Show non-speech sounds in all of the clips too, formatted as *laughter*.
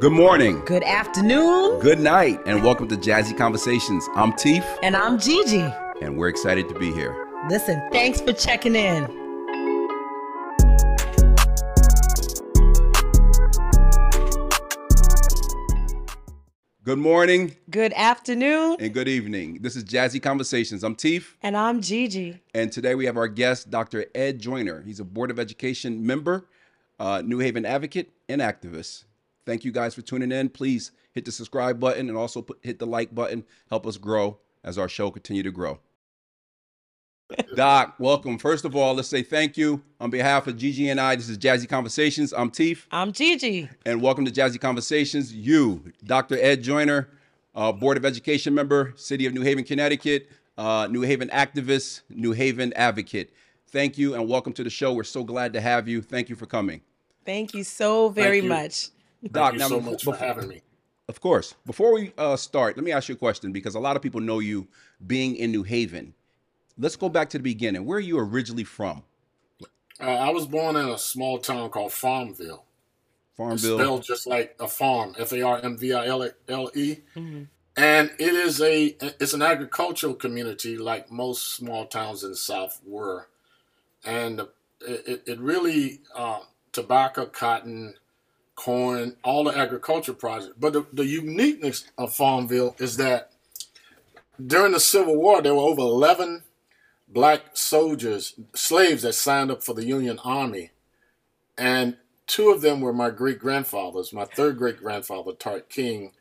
Good morning. Good afternoon. Good night, and welcome to Jazzy Conversations. I'm Teef, And I'm Gigi. and we're excited to be here. Listen, thanks for checking in. Good morning Good afternoon. and good evening. This is Jazzy Conversations. I'm Teef, And I'm Gigi. and today we have our guest, Dr. Ed Joyner. He's a Board of Education member, uh, New Haven advocate, and activist. Thank you guys for tuning in. Please hit the subscribe button and also put, hit the like button. Help us grow as our show continue to grow. *laughs* Doc, welcome. First of all, let's say thank you on behalf of Gigi and I. This is Jazzy Conversations. I'm Teef. I'm Gigi. and welcome to Jazzy Conversations. You, Dr. Ed Joyner, uh, Board of Education member, City of New Haven, Connecticut, uh, New Haven activist, New Haven advocate. Thank you and welcome to the show. We're so glad to have you. Thank you for coming. Thank you so very you. much. Doc, Thank you now, so much for having me. of course, before we uh, start, let me ask you a question because a lot of people know you being in New Haven. Let's go back to the beginning. Where are you originally from? Uh, I was born in a small town called Farmville. It's Farmville. spelled just like a farm, F A R M V I L L E, Mm-hmm. and it is a it's an agricultural community like most small towns in the South were, and it, it- it really uh, tobacco, cotton, corn, all the agriculture projects. But the, the uniqueness of Farmville is that during the Civil War there were over eleven black soldiers, slaves that signed up for the Union Army. And two of them were my great grandfathers. My third great grandfather, Tart King,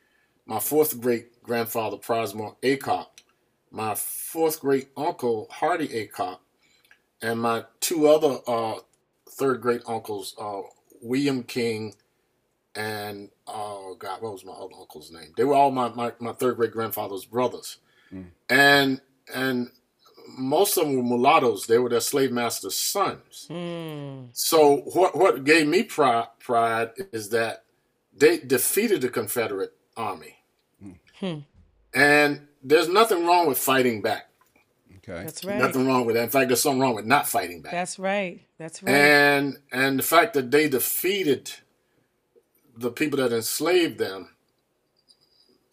my fourth great grandfather, Prosmore Acock, my fourth great uncle, Hardy Acock, and my two other uh, third great uncles, uh, William King and, oh God, what was my other uncle's name? They were all my, my, my third great grandfather's brothers. And, and most of them were mulattoes. They were their slave master's sons. Mm. So what what gave me pride, pride is that they defeated the Confederate Army, Hmm. and there's nothing wrong with fighting back. Okay. That's right. Nothing wrong with that. In fact, there's something wrong with not fighting back. That's right. That's right. And and the fact that they defeated the people that enslaved them,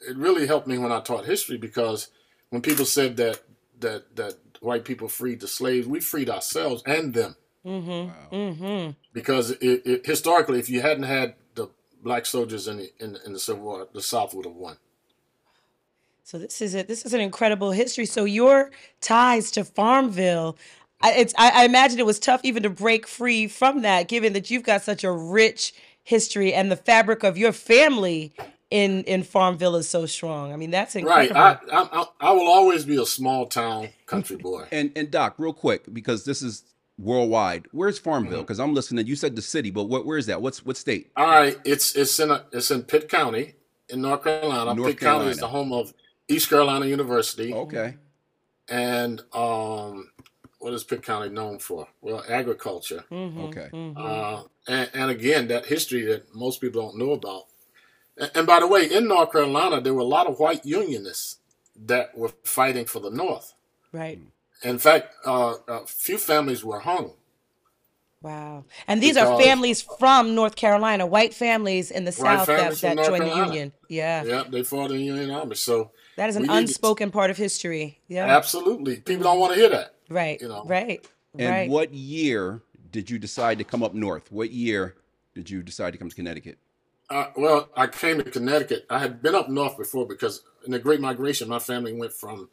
it really helped me when I taught history because when people said that that that white people freed the slaves, we freed ourselves and them. mm-hmm. Mm-hmm. because it, it, historically, if you hadn't had the black soldiers in the, in, in the Civil War, the South would have won. So this is it. This is an incredible history. So your ties to Farmville, I, it's I, I imagine it was tough even to break free from that, given that you've got such a rich history and the fabric of your family in in Farmville is so strong. I mean, that's Right. incredible. I, I, I I will always be a small town country boy. *laughs* And and Doc, real quick, because this is worldwide. Where's Farmville? Because I'm listening. You said the city, but what? Where is that? What's what state? All right. It's it's in a, it's in Pitt County in North Carolina. North Pitt County is the home of East Carolina University. Okay. And um, what is Pitt County known for? Well, agriculture. Mhm, Okay. mhm. Uh, and, and again, that history that most people don't know about. And, and by the way, in North Carolina, there were a lot of white Unionists that were fighting for the North. Right. In fact, uh, a few families were hung. Wow. And these are families from North Carolina, white families in the South that, that North joined the Union. Yeah. Yeah, they fought in the Union Army. So That is an We to- unspoken part of history. Yeah. absolutely, people don't want to hear that. Right. you know. Right. And right. what year did you decide to come up north? What year did you decide to come to Connecticut? Uh, well, I came to Connecticut. I had been up north before because in the Great Migration, my family went from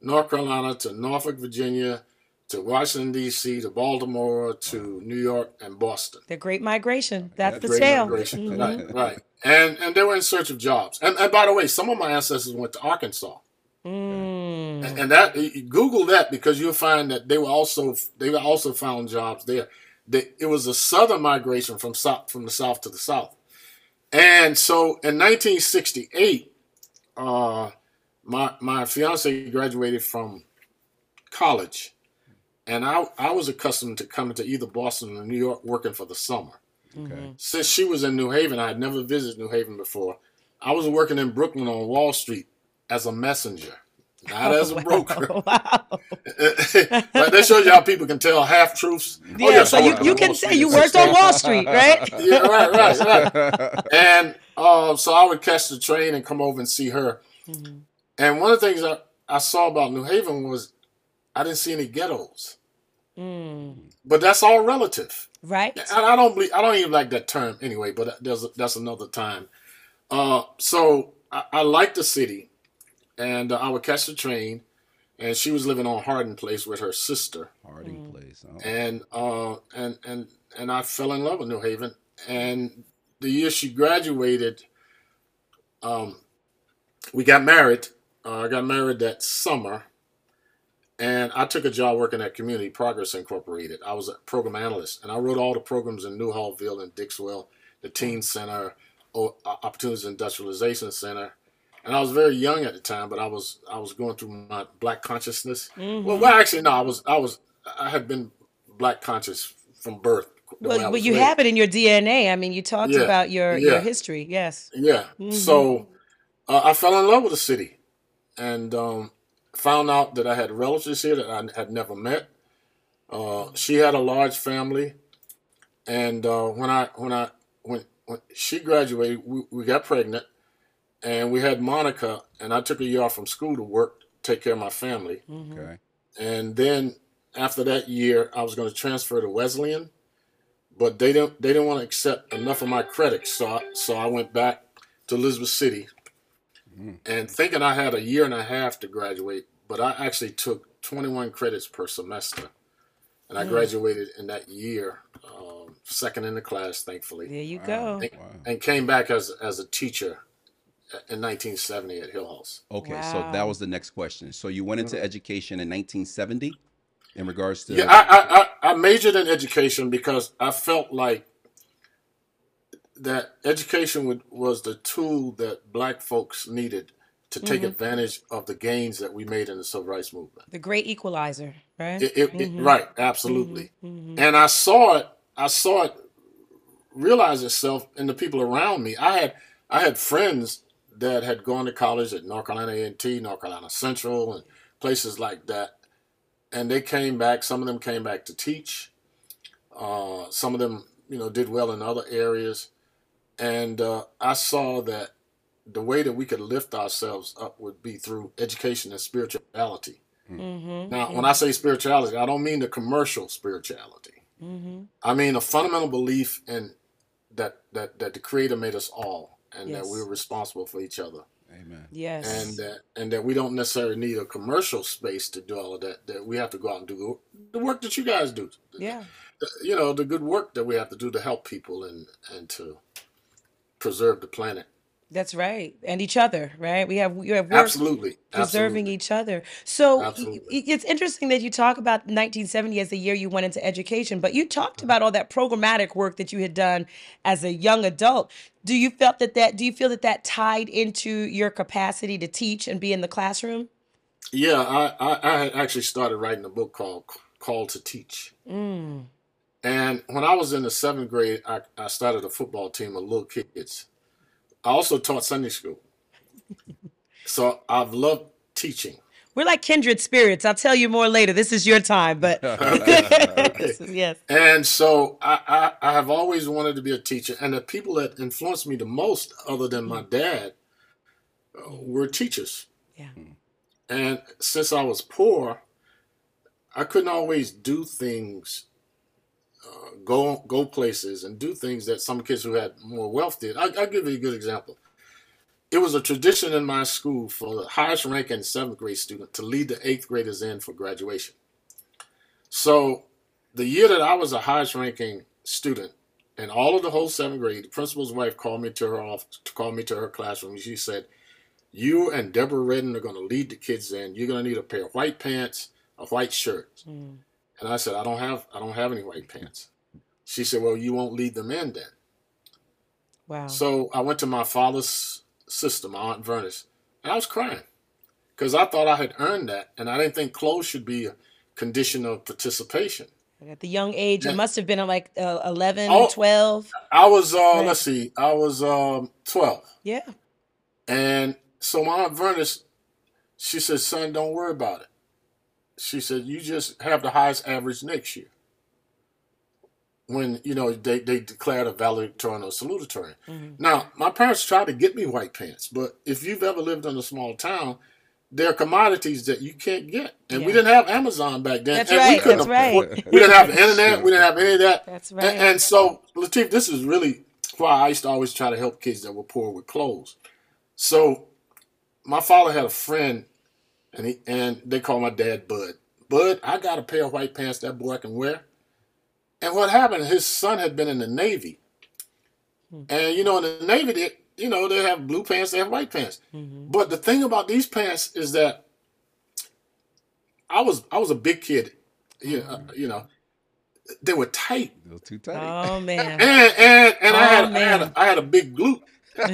North Carolina to Norfolk, Virginia, to Washington D.C., to Baltimore, to New York, and Boston. The Great Migration. That's the Great tale. Migration. Mhm. Right, right. And and they were in search of jobs. And, and by the way, some of my ancestors went to Arkansas. Mm. And, and that Google that because you'll find that they were also they were also found jobs there. They, it was a southern migration from south from the south to the south. And so in 1968, uh, my my fiance graduated from college, and I I was accustomed to coming to either Boston or New York working for the summer. Okay. Since she was in New Haven, I had never visited New Haven before. I was working in Brooklyn on Wall Street as a messenger, not as a *laughs* broker. *laughs* wow. *laughs* but that shows you how people can tell half truths. Yeah, so you, you can say you worked on Wall Street, right? Yeah, right, right, right. And Uh, so I would catch the train and come over and see her. Mhm. And one of the things I, I saw about New Haven was I didn't see any ghettos. Mm. But that's all relative. Right? And I don't believe I don't even like that term anyway. But there's that's another time. Uh, so I, I like the city, and uh, I would catch the train, and she was living on Hardin Place with her sister, Harding Place. Oh. and uh, and and and I fell in love with New Haven. And the year she graduated, um, we got married. Uh, I got married that summer, and I took a job working at Community Progress Incorporated. I was a program analyst, and I wrote all the programs in Newhallville and Dixwell, the Teen Center, O- Opportunities Industrialization Center. And I was very young at the time, but I was I was going through my black consciousness. Mhm. Well, well, actually, no, I was I was I had been black conscious from birth. Well, but you have it in your DNA. I mean, you talked Yeah, about your your history. Yes. Yeah. Mhm. So uh, I fell in love with the city, and um, found out that I had relatives here that I had never met. Uh, she had a large family, and uh, when I when I when when she graduated, we, we got pregnant, and we had Monica, and I took a year off from school to work, take care of my family, Mhm. Okay. and then after that year, I was going to transfer to Wesleyan, but they didn't they didn't want to accept enough of my credits, so I, so I went back to Elizabeth City, Mm. and thinking I had a year and a half to graduate, but I actually took 21 credits per semester, and I Mm. graduated in that year, um, second in the class, thankfully, There you Wow. go. and, Wow. and came back as as a teacher in 1970 at Hillhouse. Okay, so that was the next question. So you went into education in 1970 in regards to Yeah, I, I, I, I majored in education because I felt like that education would, was the tool that black folks needed to take Mhm. advantage of the gains that we made in the civil rights movement. The great equalizer, right? It, it, it- Mhm. right, absolutely. Mhm. And I saw it. I saw it realize itself in the people around me. I had I had friends that had gone to college at North Carolina A&T, North Carolina Central, and places like that, and they came back. Some of them came back to teach. Uh, some of them, you know, did well in other areas, and uh, I saw that the way that we could lift ourselves up would be through education and spirituality. Mhm. Now, when I say spirituality, I don't mean the commercial spirituality. Mhm. I mean a fundamental belief in that that that the Creator made us all, and that we're responsible for each other, Amen. Yes. and that and that we don't necessarily need a commercial space to do all of that. That we have to go out and do the work that you guys do. yeah. You know, the good work that we have to do to help people and and to preserve the planet. That's right. And each other, right? We have you have work Absolutely, preserving absolutely, each other. So y- absolutely. y- it's interesting that you talk about 1970 as the year you went into education, but you talked about all that programmatic work that you had done as a young adult. Do you felt that that do you feel that that tied into your capacity to teach and be in the classroom? Yeah, I, I I had actually started writing a book called Call to Teach. Mm. And when I was in the seventh grade, I, I started a football team of little kids. I also taught Sunday school. So I've loved teaching. We're like kindred spirits. I'll tell you more later. This is your time, but Okay. *laughs* *laughs* yes. And so I, I, I have always wanted to be a teacher. And the people that influenced me the most, other than my dad, uh, were teachers. Yeah. And since I was poor, I couldn't always do things, go go places, and do things that some kids who had more wealth did. I, I'll give you a good example. It was a tradition in my school for the highest ranking seventh grade student to lead the eighth graders in for graduation. So the year that I was the highest ranking student and all of the whole seventh grade, the principal's wife called me to her office, called me to her classroom. She said, "You and Deborah Redden are going to lead the kids in. You're going to need a pair of white pants, a white shirt." Mm. And I said, "I don't have, I don't have any white pants." She said, "Well, you won't lead them in then." Wow. So I went to my father's sister, my aunt Vernice, and I was crying because I thought I had earned that, and I didn't think clothes should be a condition of participation. At the young age, it must have been uh, like uh, 11, Oh. 12. I was, uh, Right. let's see, I was um, 12. Yeah. And so my aunt Vernice, she said, son, don't worry about it. She said, you just have the highest average next year. When you know they, they declared a valedictorian or salutatorian. Mm-hmm. Now, my parents tried to get me white pants, but if you've ever lived in a small town, there are commodities that you can't get, and we didn't have Amazon back then. That's and right, We couldn't that's right. We didn't have the internet. We didn't have any of that. That's And, right. and so, Latif, this is really why I used to always try to help kids that were poor with clothes. So, my father had a friend, and he and they called my dad Bud. Bud, I got a pair of white pants that boy can wear. And what happened? His son had been in the Navy, hmm. and you know, in the Navy, they, you know, they have blue pants, they have white pants. Mm-hmm. But the thing about these pants is that I was I was a big kid, you know, you know they were tight, A little too tight. oh *laughs* man. and and and I Oh, had I had a, I had a big glute, *laughs* and,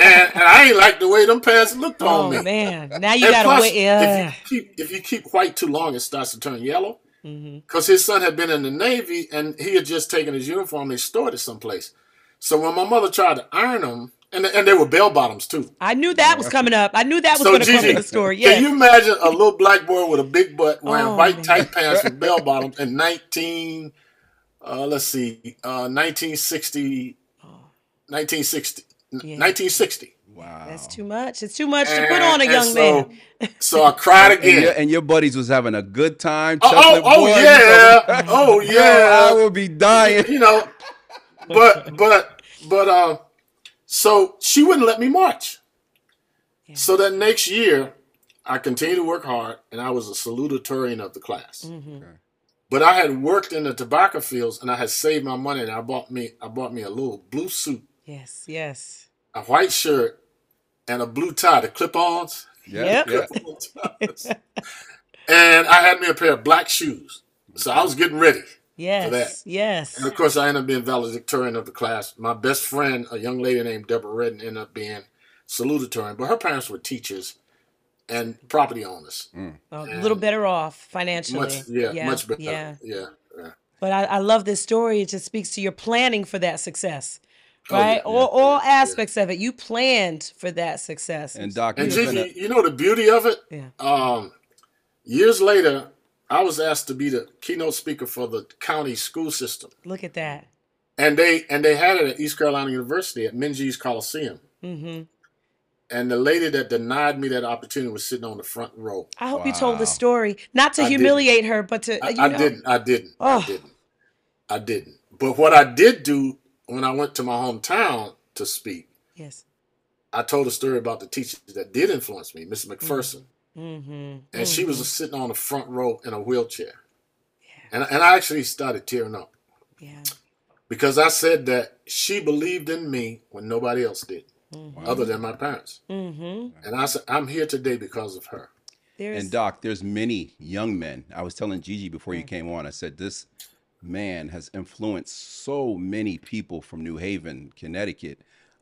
and I ain't like the way them pants looked on oh me. man. Now you And gotta plus, wait. Yeah. if you uh, keep if you keep white too long, it starts to turn yellow. Mm-hmm. Because his son had been in the Navy and he had just taken his uniform and stored it someplace. So when my mother tried to iron them, and and they were bell bottoms too. I knew that was coming up. I knew that was So going to come in the story. can you imagine a little black boy with a big butt wearing Oh, white man. tight pants with bell bottoms in nineteen, uh, let's see, uh, 1960, 1960, Oh. Yeah. 1960. Wow. That's too much. It's too much to put on a young so, man. So I cried And your, again. and your buddies was having a good time. Oh, Chocolate oh, *laughs* oh, boy, yeah, oh Yo, I yeah. will be dying. you know, but but but uh, so she wouldn't let me march. Yeah. So that next year, I continued to work hard, and I was a salutatorian of the class. Mhm. But I had worked in the tobacco fields, and I had saved my money, and I bought me I bought me a little blue suit, Yes, yes. a white shirt, and a blue tie, the clip-ons. Yeah, Yep. yeah. *laughs* and I had me a pair of black shoes. So I was getting ready. Yes, For that. yes. And of course, I ended up being valedictorian of the class. My best friend, a young lady named Deborah Redden, ended up being salutatorian. But her parents were teachers and property owners. Mm. A little better off financially. Much, yeah, much better. Yeah. Yeah, yeah. But I, I love this story. It just speaks to your planning for that success, Oh, right? yeah, all yeah, all yeah, aspects of it. You planned for that success. And Doc, And you've Gigi, a- you know the beauty of it? Yeah. Um, years later, I was asked to be the keynote speaker for the county school system. Look at that. And they and they had it at East Carolina University at Minges Coliseum. Mm-hmm. And the lady that denied me that opportunity was sitting on the front row. I hope you told the story, not to I didn't. humiliate her, but to I, I know. didn't. I didn't. Oh. I didn't. I didn't. But what I did do when I went to my hometown to speak, Yes. I told a story about the teacher that did influence me, Miss McPherson, Mm-hmm. and she was sitting on the front row in a wheelchair, and and I actually started tearing up Yeah. because I said that she believed in me when nobody else did, other than my parents, Mm-hmm. and I said I'm here today because of her. There's And Doc, there's many young men. I was telling Gigi before you came on. I said this man has influenced so many people from New Haven, Connecticut,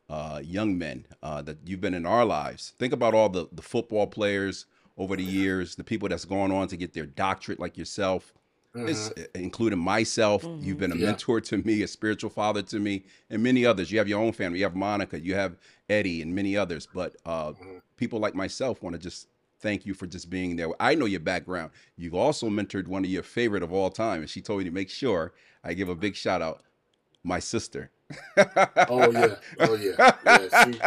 uh, young men uh, that you've been in our lives. Think about all the the football players over the years, the people that's gone on to get their doctorate, like yourself. It's including myself. You've been a Yeah. mentor to me, a spiritual father to me, and many others. You have your own family. You have Monica. You have Eddie, and many others. But uh, people like myself want to just thank you for just being there. I know your background. You've also mentored one of your favorite of all time, and she told me to make sure I give a big shout out, my sister. Oh yeah, oh yeah, yeah. She,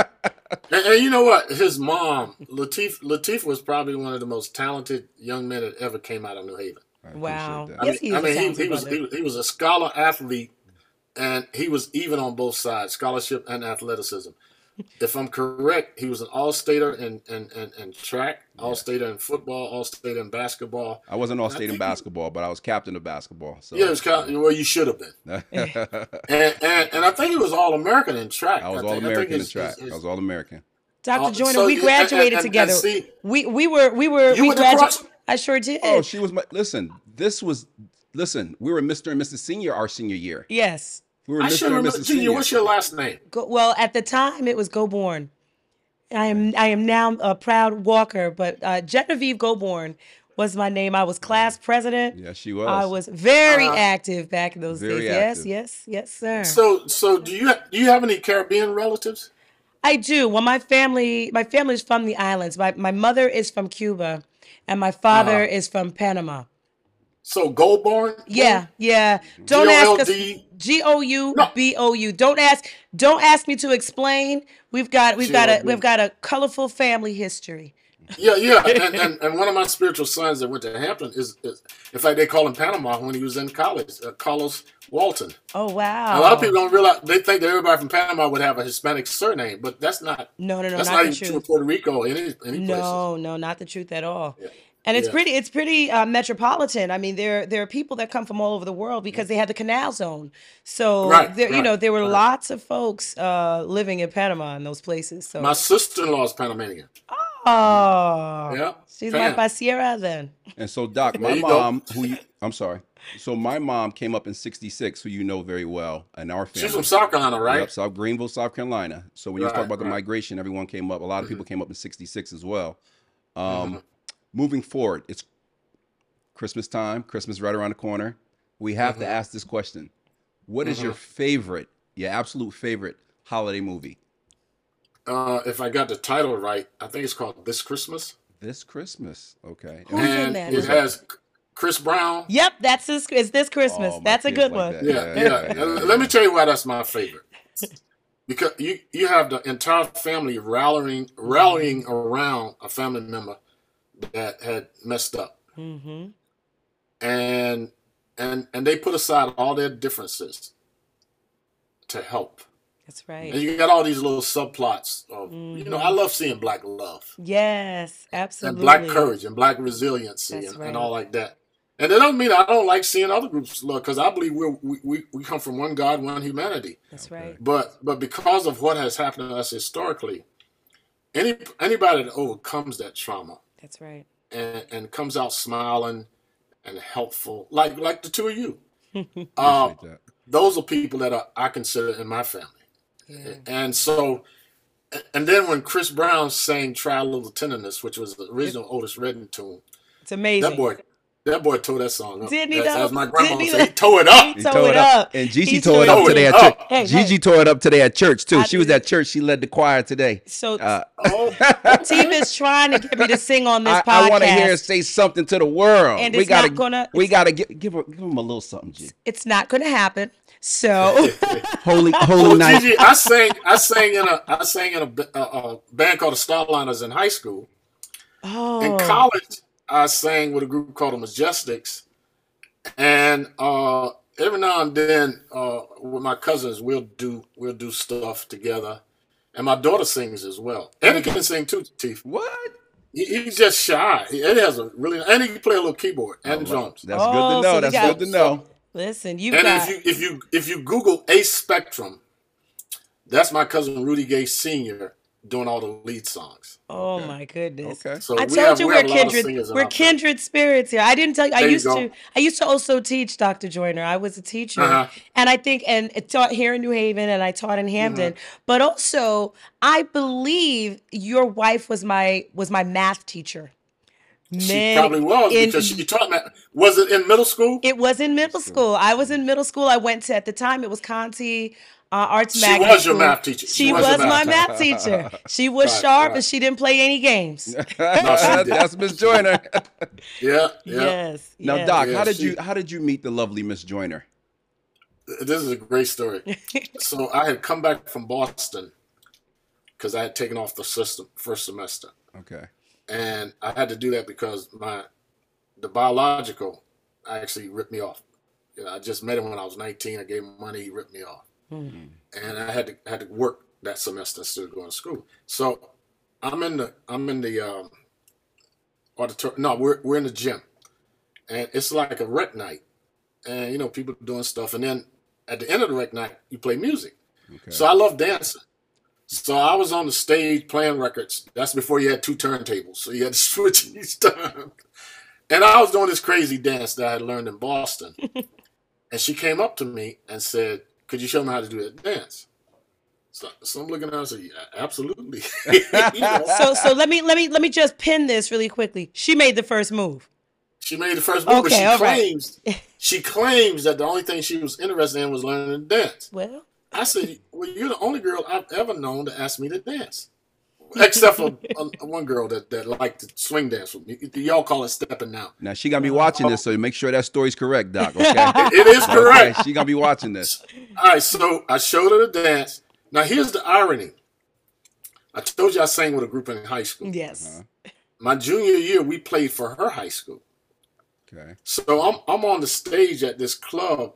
and, and you know what? His mom, Latif, Latif was probably one of the most talented young men that ever came out of New Haven. I Wow. that. I Yes, mean, he is I a mean, he, he was he, was- he was a scholar athlete, and he was even on both sides, scholarship and athleticism. If I'm correct, he was an all-stater in in, in, in track, all-stater in football, all-stater in basketball. I wasn't all I state in think- basketball, but I was captain of basketball. So Yeah, it was kind of, well, you should have been. *laughs* And, and and I think he was all-American in track. I was think- all think American in his- track. his- I was all American. Dr. Uh, Joyner, so we graduated and- and- together. and see- we we were we were You we went to graduated. I sure did. Oh, she was my listen. This was listen. We were Mr. and Mrs. Senior our senior year. yes. We were I Mr. should and remember. Mrs. Junior, Senior. what's your last name? Go, well, at the time it was Goborn. I am I am now a proud Walker, but uh, Genevieve Goborn was my name. I was class president. Yes, she was. I was very Uh-huh. active back in those Very days. active. Yes, yes, yes, sir. So, so do you do you have any Caribbean relatives? I do. Well, my family, my family is from the islands. My my mother is from Cuba, and my father Uh-huh. is from Panama. So Goldborn? Yeah, yeah. Don't ask us. G-O-L-D. G O U. B O U. Don't ask. Don't ask me to explain. We've got we've got a we've got a colorful family history. Yeah, yeah. *laughs* And, and, and one of my spiritual sons that went to Hampton is, is in fact, they call him Panama when he was in college, uh, Carlos Walton. Oh wow. A lot of people don't realize, they think that everybody from Panama would have a Hispanic surname, but that's not, No, no, no, that's not not even true in. Puerto Rico or any, any places. No, no, not the truth at all. Yeah. And it's Yeah. pretty it's pretty uh, metropolitan. I mean, there there are people that come from all over the world because they had the canal zone. So Right, there you know, there were right. lots of folks uh, living in Panama in those places. So My sister-in-law is Panamanian. oh, Yeah, she's my Pan. sierra then. And so, Doc, my you go. mom, who you, I'm sorry. So my mom came up in '66, who you know very well, and our family. She's from South Carolina, right? Yep, South Greenville, South Carolina. So when you talk Right, about the migration, everyone came up. A lot of people came up in '66 as well. Um, Mhm. Moving forward, it's Christmas time. Christmas right around the corner. We have to Mhm. ask this question: What is your favorite, your absolute favorite holiday movie Uh, if I got the title right, I think it's called This Christmas. this Christmas? Okay. Who's in and that? it has Chris Brown. Yep, that's this it's this Christmas. Oh, that's a good like one. that. Yeah, Yeah, yeah. Let me tell you why that's my favorite. Because you you have the entire family rallying rallying around a family member that had messed up, hmm and and and they put aside all their differences to help. That's right. And you got all these little subplots of you know I love seeing black love Yes, absolutely. and black courage and black resiliency and, right. and all like that. And that doesn't mean I don't like seeing other groups love because I believe we're, we we we come from one God, one humanity. That's right. But but because of what has happened to us historically, any anybody that overcomes that trauma That's right. and, and comes out smiling and helpful, like like the two of you, *laughs* uh, Appreciate that. those are people that are, I consider in my family. Yeah. And so, and then when Chris Brown sang "Try a Little Tenderness," which was the original Otis Redding tune, It's amazing. that boy, that boy tore that song up. Didn't he As, though? as my grandma Didn't he would say, he *laughs* tore it up. He tore it up. And Gigi He tore it tore up it today at church. Hey, Gigi hey. tore it up today at church too. I She was at church. She led the choir today. So Uh, *laughs* Oh, *laughs* Team is trying to get me to sing on this I, podcast. I want to hear her say something to the world. And we it's gotta, not gonna- we gotta give give, her, give him a little something. G. It's not going to happen. So Holy, Well, holy night. Gigi, I sang, I sang in a, I sang in a band called the Starliners in high school. oh, In college, I sang with a group called the Majestics, and uh, every now and then, uh, with my cousins, we'll do we'll do stuff together, and my daughter sings as well. Eddie can sing too, Teef. What? He, he's just shy. He, Eddie has a really, and he can play a little keyboard and Oh, drums. That's Oh, good to know. we That's got- good to know. listen, you've And got if you if you if you Google Ace Spectrum, that's my cousin Rudy Gay Senior doing all the lead songs. Oh Okay. my goodness. Okay. So I we told have, you we we're have a lot of kindred. We're our family. kindred spirits here. I didn't tell you. I There you used go. to. I used to also teach, Dr. Joyner. I was a teacher, Uh-huh. and I think and it taught here in New Haven, and I taught in Hamden. Mm-hmm. But also, I believe your wife was my was my math teacher. She probably was in- because she taught me. Was it in middle school? It was in middle school. I was in middle school. I went to at the time it was Conte uh, Arts She Magnet was your School. math teacher. She, She was, was your my math math teacher. *laughs* She was Right, sharp, right. and she didn't play any games. *laughs* That's Miss Joyner. *laughs* Yeah, yeah. Yes. now, yes. Doc, Yeah, how did she- you how did you meet the lovely Miss Joyner? This is a great story. so I had come back from Boston because I had taken off the system first semester, Okay. And I had to do that because my the biological actually ripped me off. You know, I just met him when I was 19. I gave him money. He ripped me off, Mm. and I had to had to work that semester instead of going to school. So I'm in the I'm in the um, auditorium. No, we're we're in the gym, and it's like a rec night, and you know people doing stuff, and then at the end of the rec night you play music. Okay. So I love dancing. So I was on the stage playing records. That's before you had two turntables, so you had to *laughs* switch each time. And I was doing this crazy dance that I had learned in Boston. *laughs* and she came up to me and said, "Could you show me how to do that dance?" So, so I'm looking at her and said, yeah, "Absolutely." *laughs* You know, So so let me let me let me just pin this really quickly. She made the first move. she made the first move, but Okay, she all right. claims she claims that the only thing she was interested in was learning to dance. Well, I said, "Well, you're the only girl I've ever known to ask me to dance." *laughs* except for uh, one girl that, that liked to swing dance with me. Y'all call it stepping now. Now she gonna be watching this, so make sure that story's correct, Doc. Okay. *laughs* It is correct. Okay, she gonna be watching this. All right, so I showed her the dance. Now here's the irony. I told you I sang with a group in high school. Yes. My junior year, we played for her high school. Okay. So I'm I'm on the stage at this club,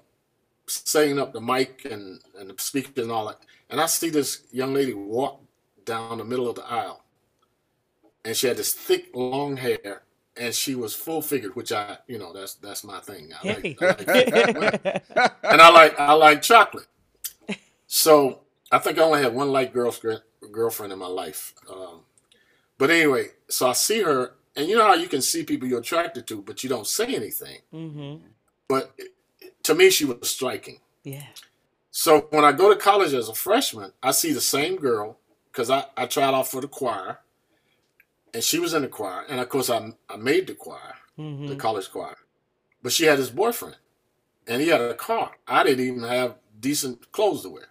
setting up the mic and and the speakers and all that, and I see this young lady walk down the middle of the aisle, and she had this thick long hair, and she was full figured, which I you know that's that's my thing. I like, I like and I like I like chocolate. So I think I only had one light girlfriend girlfriend in my life. Um, but anyway, so I see her, and you know how you can see people you're attracted to, but you don't say anything. mm-hmm. But to me, she was striking. Yeah. So when I go to college as a freshman, I see the same girl because I, I tried out for the choir, and she was in the choir, and of course I I made the choir, Mm-hmm. the college choir, but she had this boyfriend, and he had a car. I didn't even have decent clothes to wear,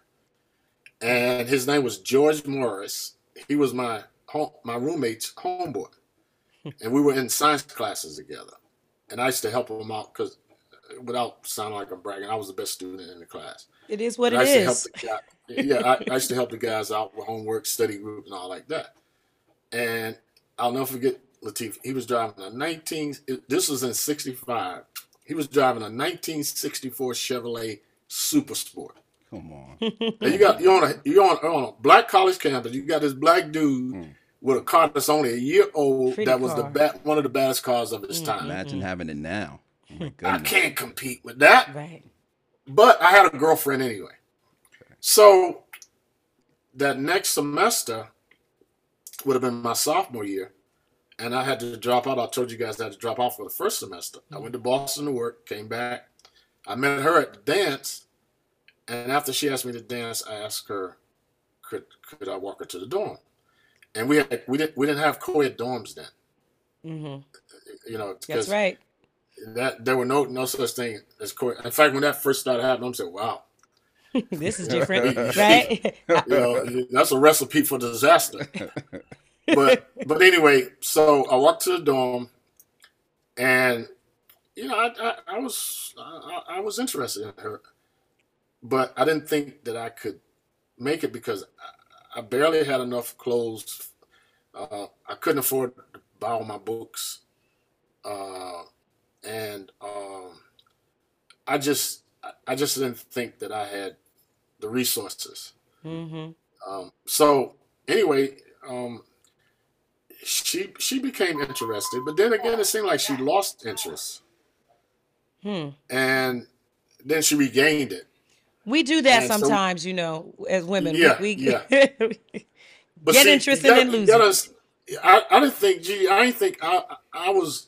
and his name was George Morris. He was my home, my roommate's homeboy, *laughs* and we were in science classes together, and I used to help him out because. Without sounding like I'm bragging, I was the best student in the class. It is what And it I is. to help the guy, yeah, I, I used to help the guys out with homework, study group, and all like that. And I'll never forget Latif. He was driving a 19. This was in '65. He was driving a 1964 Chevrolet Super Sport. Come on. Now you got you're on a you're on, on a black college campus. You got this black dude Mm. with a car that's only a year old. Pretty that was the car. bad, one of the baddest cars of its mm, time. Mm, Imagine mm. having it now. Oh I can't compete with that. Right. But I had a girlfriend anyway. So that next semester would have been my sophomore year. And I had to drop out. I told you guys I had to drop out for the first semester. I went to Boston to work, came back. I met her at the dance. And after she asked me to dance, I asked her, could could I walk her to the dorm? And we had we didn't we didn't have co-ed dorms then. Mm-hmm. You know, That's right. That there were no no such thing as co-ed. In fact, when that first started happening, I'm saying, wow. *laughs* this is *laughs* different, right? you know, that's a recipe for disaster. but but anyway, so I walked to the dorm, and you know, I I, I was I, I was interested in her, but I didn't think that I could make it because I, I barely had enough clothes. Uh, I couldn't afford to buy all my books, uh, and um, I just I- just didn't think that I had the resources. mm-hmm. Um, so anyway, um, she she became interested, but then again, it seemed like she lost interest, Hmm. and then she regained it. We do that And so- sometimes, you know, as women. Yeah, we, we yeah. *laughs* Get see, interested and lose gotta- I, I didn't think. Gee, I didn't think I I was.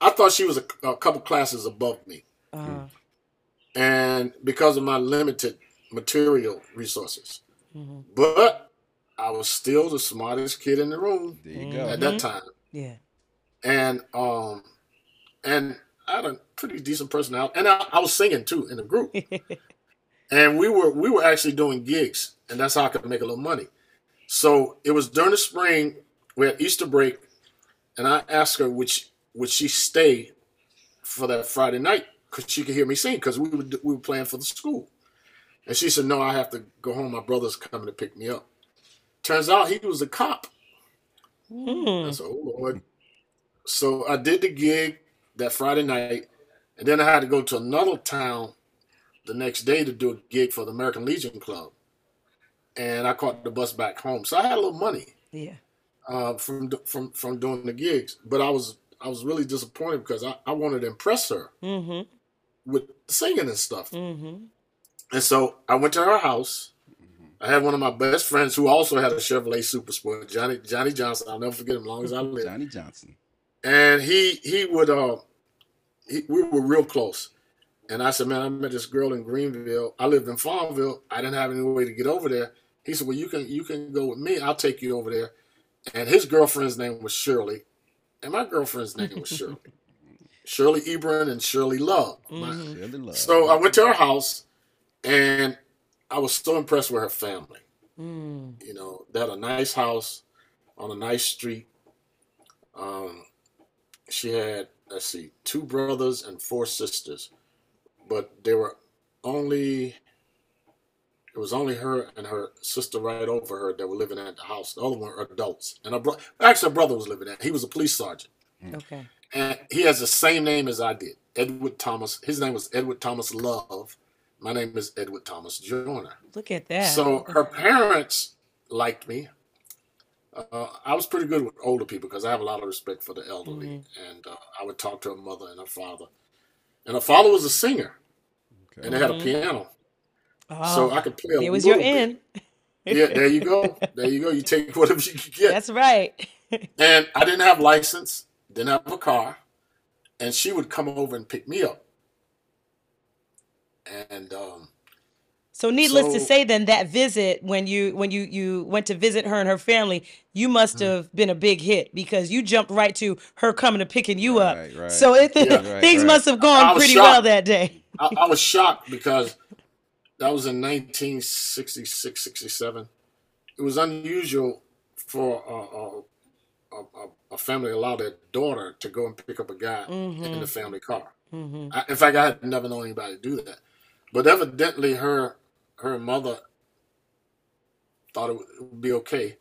I thought she was a, a couple classes above me, uh, and because of my limited material resources, mhm. but I was still the smartest kid in the room There you go. at that time. yeah. and um and I had a pretty decent personality, and I, I was singing too in the group, *laughs* and we were we were actually doing gigs, and that's how I could make a little money. So it was during the spring, we had Easter break, and I asked her would she, would she stay for that Friday night because she could hear me sing because we were we were playing for the school, and she said no, I have to go home. My brother's coming to pick me up. Turns out he was a cop. I Hmm. said, oh Lord. So I did the gig that Friday night, and then I had to go to another town the next day to do a gig for the American Legion Club. And I caught the bus back home. So I had a little money Yeah. uh, from from from doing the gigs. But I was I was really disappointed because I, I wanted to impress her Mm-hmm. with singing and stuff. Mm-hmm. And so I went to her house. I had one of my best friends who also had a Chevrolet Super Sport, Johnny Johnny Johnson. I'll never forget him as long as I live. Johnny Johnson. and he he would uh he, we were real close and i said man i met this girl in greenville i lived in farmville i didn't have any way to get over there he said well you can you can go with me i'll take you over there and his girlfriend's name was shirley and my girlfriend's name was shirley *laughs* shirley ebron and shirley love My- Mhm. Shirley Love. so i went to her house and i was so impressed with her family Mm. You know, they had a nice house on a nice street. Um, she had, let's see, two brothers and four sisters, but they were only, it was only her and her sister right over her that were living at the house. The other one were adults. And her bro- actually, her brother was living there. He was a police sergeant. Okay. And he has the same name as I did, Edward Thomas. His name was Edward Thomas Love. My name is Edward Thomas Joyner. Look at that. So her parents liked me. Uh, I was pretty good with older people because I have a lot of respect for the elderly, Mm-hmm. and uh, I would talk to her mother and her father. And her father was a singer, Okay. and they had a piano, oh, so I could play a it was your end. Yeah, there you go. There you go. You take *laughs* whatever you can get. That's right. *laughs* And I didn't have license, didn't have a car, and she would come over and pick me up. And um, So needless to say then that visit when you when you you went to visit her and her family, you must Mm. have been a big hit because you jumped right to her coming and picking you up. Right, right. So it, *laughs* Yeah. Right, things right. must have gone was pretty well that day. I, I was shocked because that was in 1966, 67. It was unusual for a, a, a, a family to allow their daughter to go and pick up a guy in the family car. hmm I, in fact, I had never known anybody do that. But evidently, her her mother thought it would, be okay,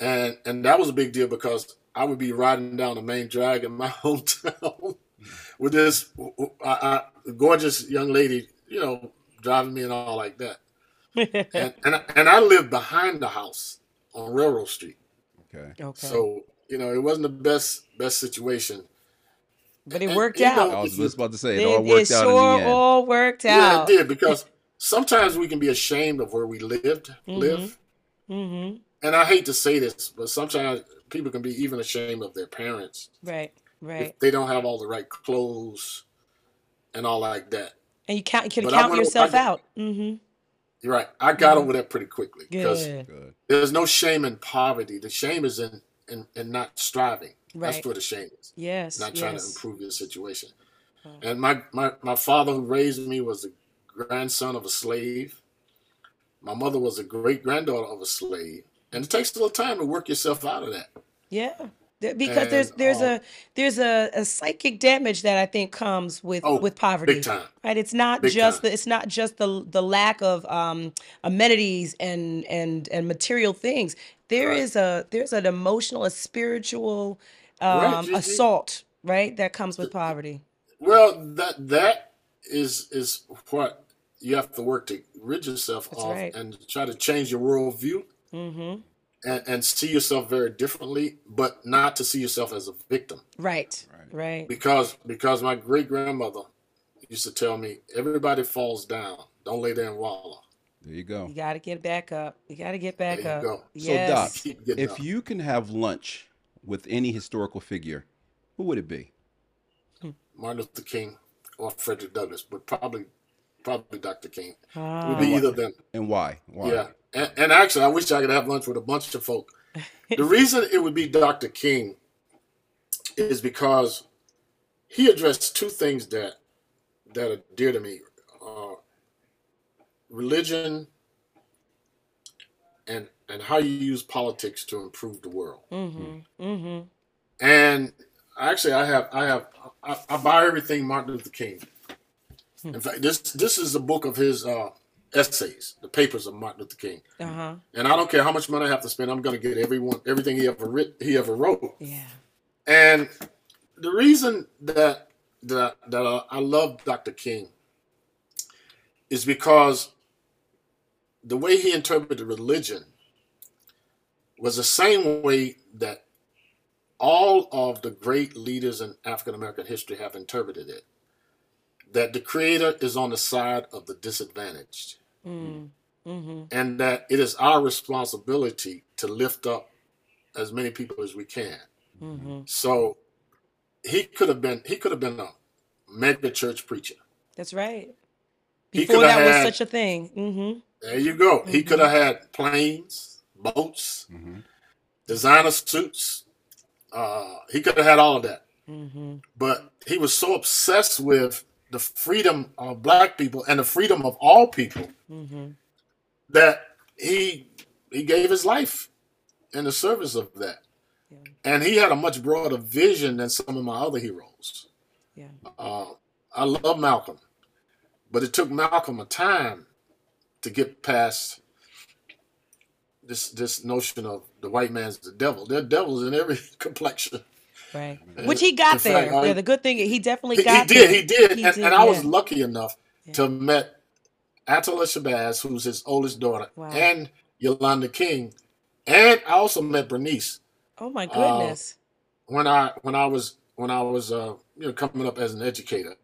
and and that was a big deal because I would be riding down the main drag in my *laughs* hometown with this gorgeous young lady, you know, driving me and all like that. *laughs* And and I, and I lived behind the house on Railroad Street, Okay. okay. so you know it wasn't the best best situation. but it and, worked you know, out. I was just about to say it It, all it worked out sure in the end. all worked Yeah, out. it did because sometimes we can be ashamed of where we lived, live, Mm-hmm. and I hate to say this, but sometimes people can be even ashamed of their parents Right, right. if they don't have all the right clothes and all like that. And you count you can But count went- yourself I- out. hmm You're right. I got over that pretty quickly because Good. Good. there's no shame in poverty. The shame is in in, in not striving. Right. That's where the shame is. Yes. Not trying to improve your situation. And my, my, my father who raised me was the grandson of a slave. My mother was a great granddaughter of a slave. And it takes a little time to work yourself out of that. Yeah. Because there's And, there's um, a there's a, a psychic damage that I think comes with Oh, with poverty. big time. Right? It's not Big just time. the it's not just the the lack of um amenities and and and material things. There is Right. a there's an emotional, a spiritual Right, um Gigi. assault, right? That comes with poverty. Well, that that is is what you have to work to rid yourself That's of right. and try to change your worldview Mm-hmm. And, and see yourself very differently, but not to see yourself as a victim. Right. Right. Right. Because because my great grandmother used to tell me, everybody falls down. Don't lay there and wallow. There you go. You got to get back up. You got to get back There you up. go. So, Yes. Doc, *laughs* if up. you can have lunch with any historical figure, who would it be? Martin Luther King or Frederick Douglass, but probably probably Dr. King. It Ah. would be either of them. And why? Why? Yeah. And, and actually, I wish I could have lunch with a bunch of folk. The *laughs* reason it would be Dr. King is because he addressed two things that that are dear to me: uh, religion and and how you use politics to improve the world. Mm-hmm. Mm-hmm. And actually, I have I have I, I buy everything Martin Luther King. In fact, this this is a book of his uh, essays, the papers of Martin Luther King. Uh-huh. And I don't care how much money I have to spend. I'm going to get everyone everything he ever writ, he ever wrote. Yeah. And the reason that that that uh, I love Dr. King is because the way he interpreted religion was the same way that all of the great leaders in African American history have interpreted it. That the Creator is on the side of the disadvantaged Mm. Mm-hmm. and that it is our responsibility to lift up as many people as we can. Mm-hmm. So he could have been he could have been a mega church preacher. That's right. He Before coulda that was had- such a thing. Mm-hmm. There you go. He could have had planes, boats, Mhm. designer suits. Uh, he could have had all of that. Mm-hmm. But he was so obsessed with the freedom of black people and the freedom of all people Mm-hmm. that he he gave his life in the service of that. Yeah. And he had a much broader vision than some of my other heroes. Yeah. Uh, I love Malcolm, but it took Malcolm a time to get past this this notion of the white man's the devil. There are devils in every *laughs* complexion. Right. And Which he got in fact, there. I- yeah, the good thing he definitely he, he got did, there. he did, He and, did, and I was lucky enough to have met Attallah Shabazz, who's his oldest daughter, Wow. and Yolanda King, and I also met Bernice Oh my uh, goodness. when I when I was when I was uh, you know coming up as an educator.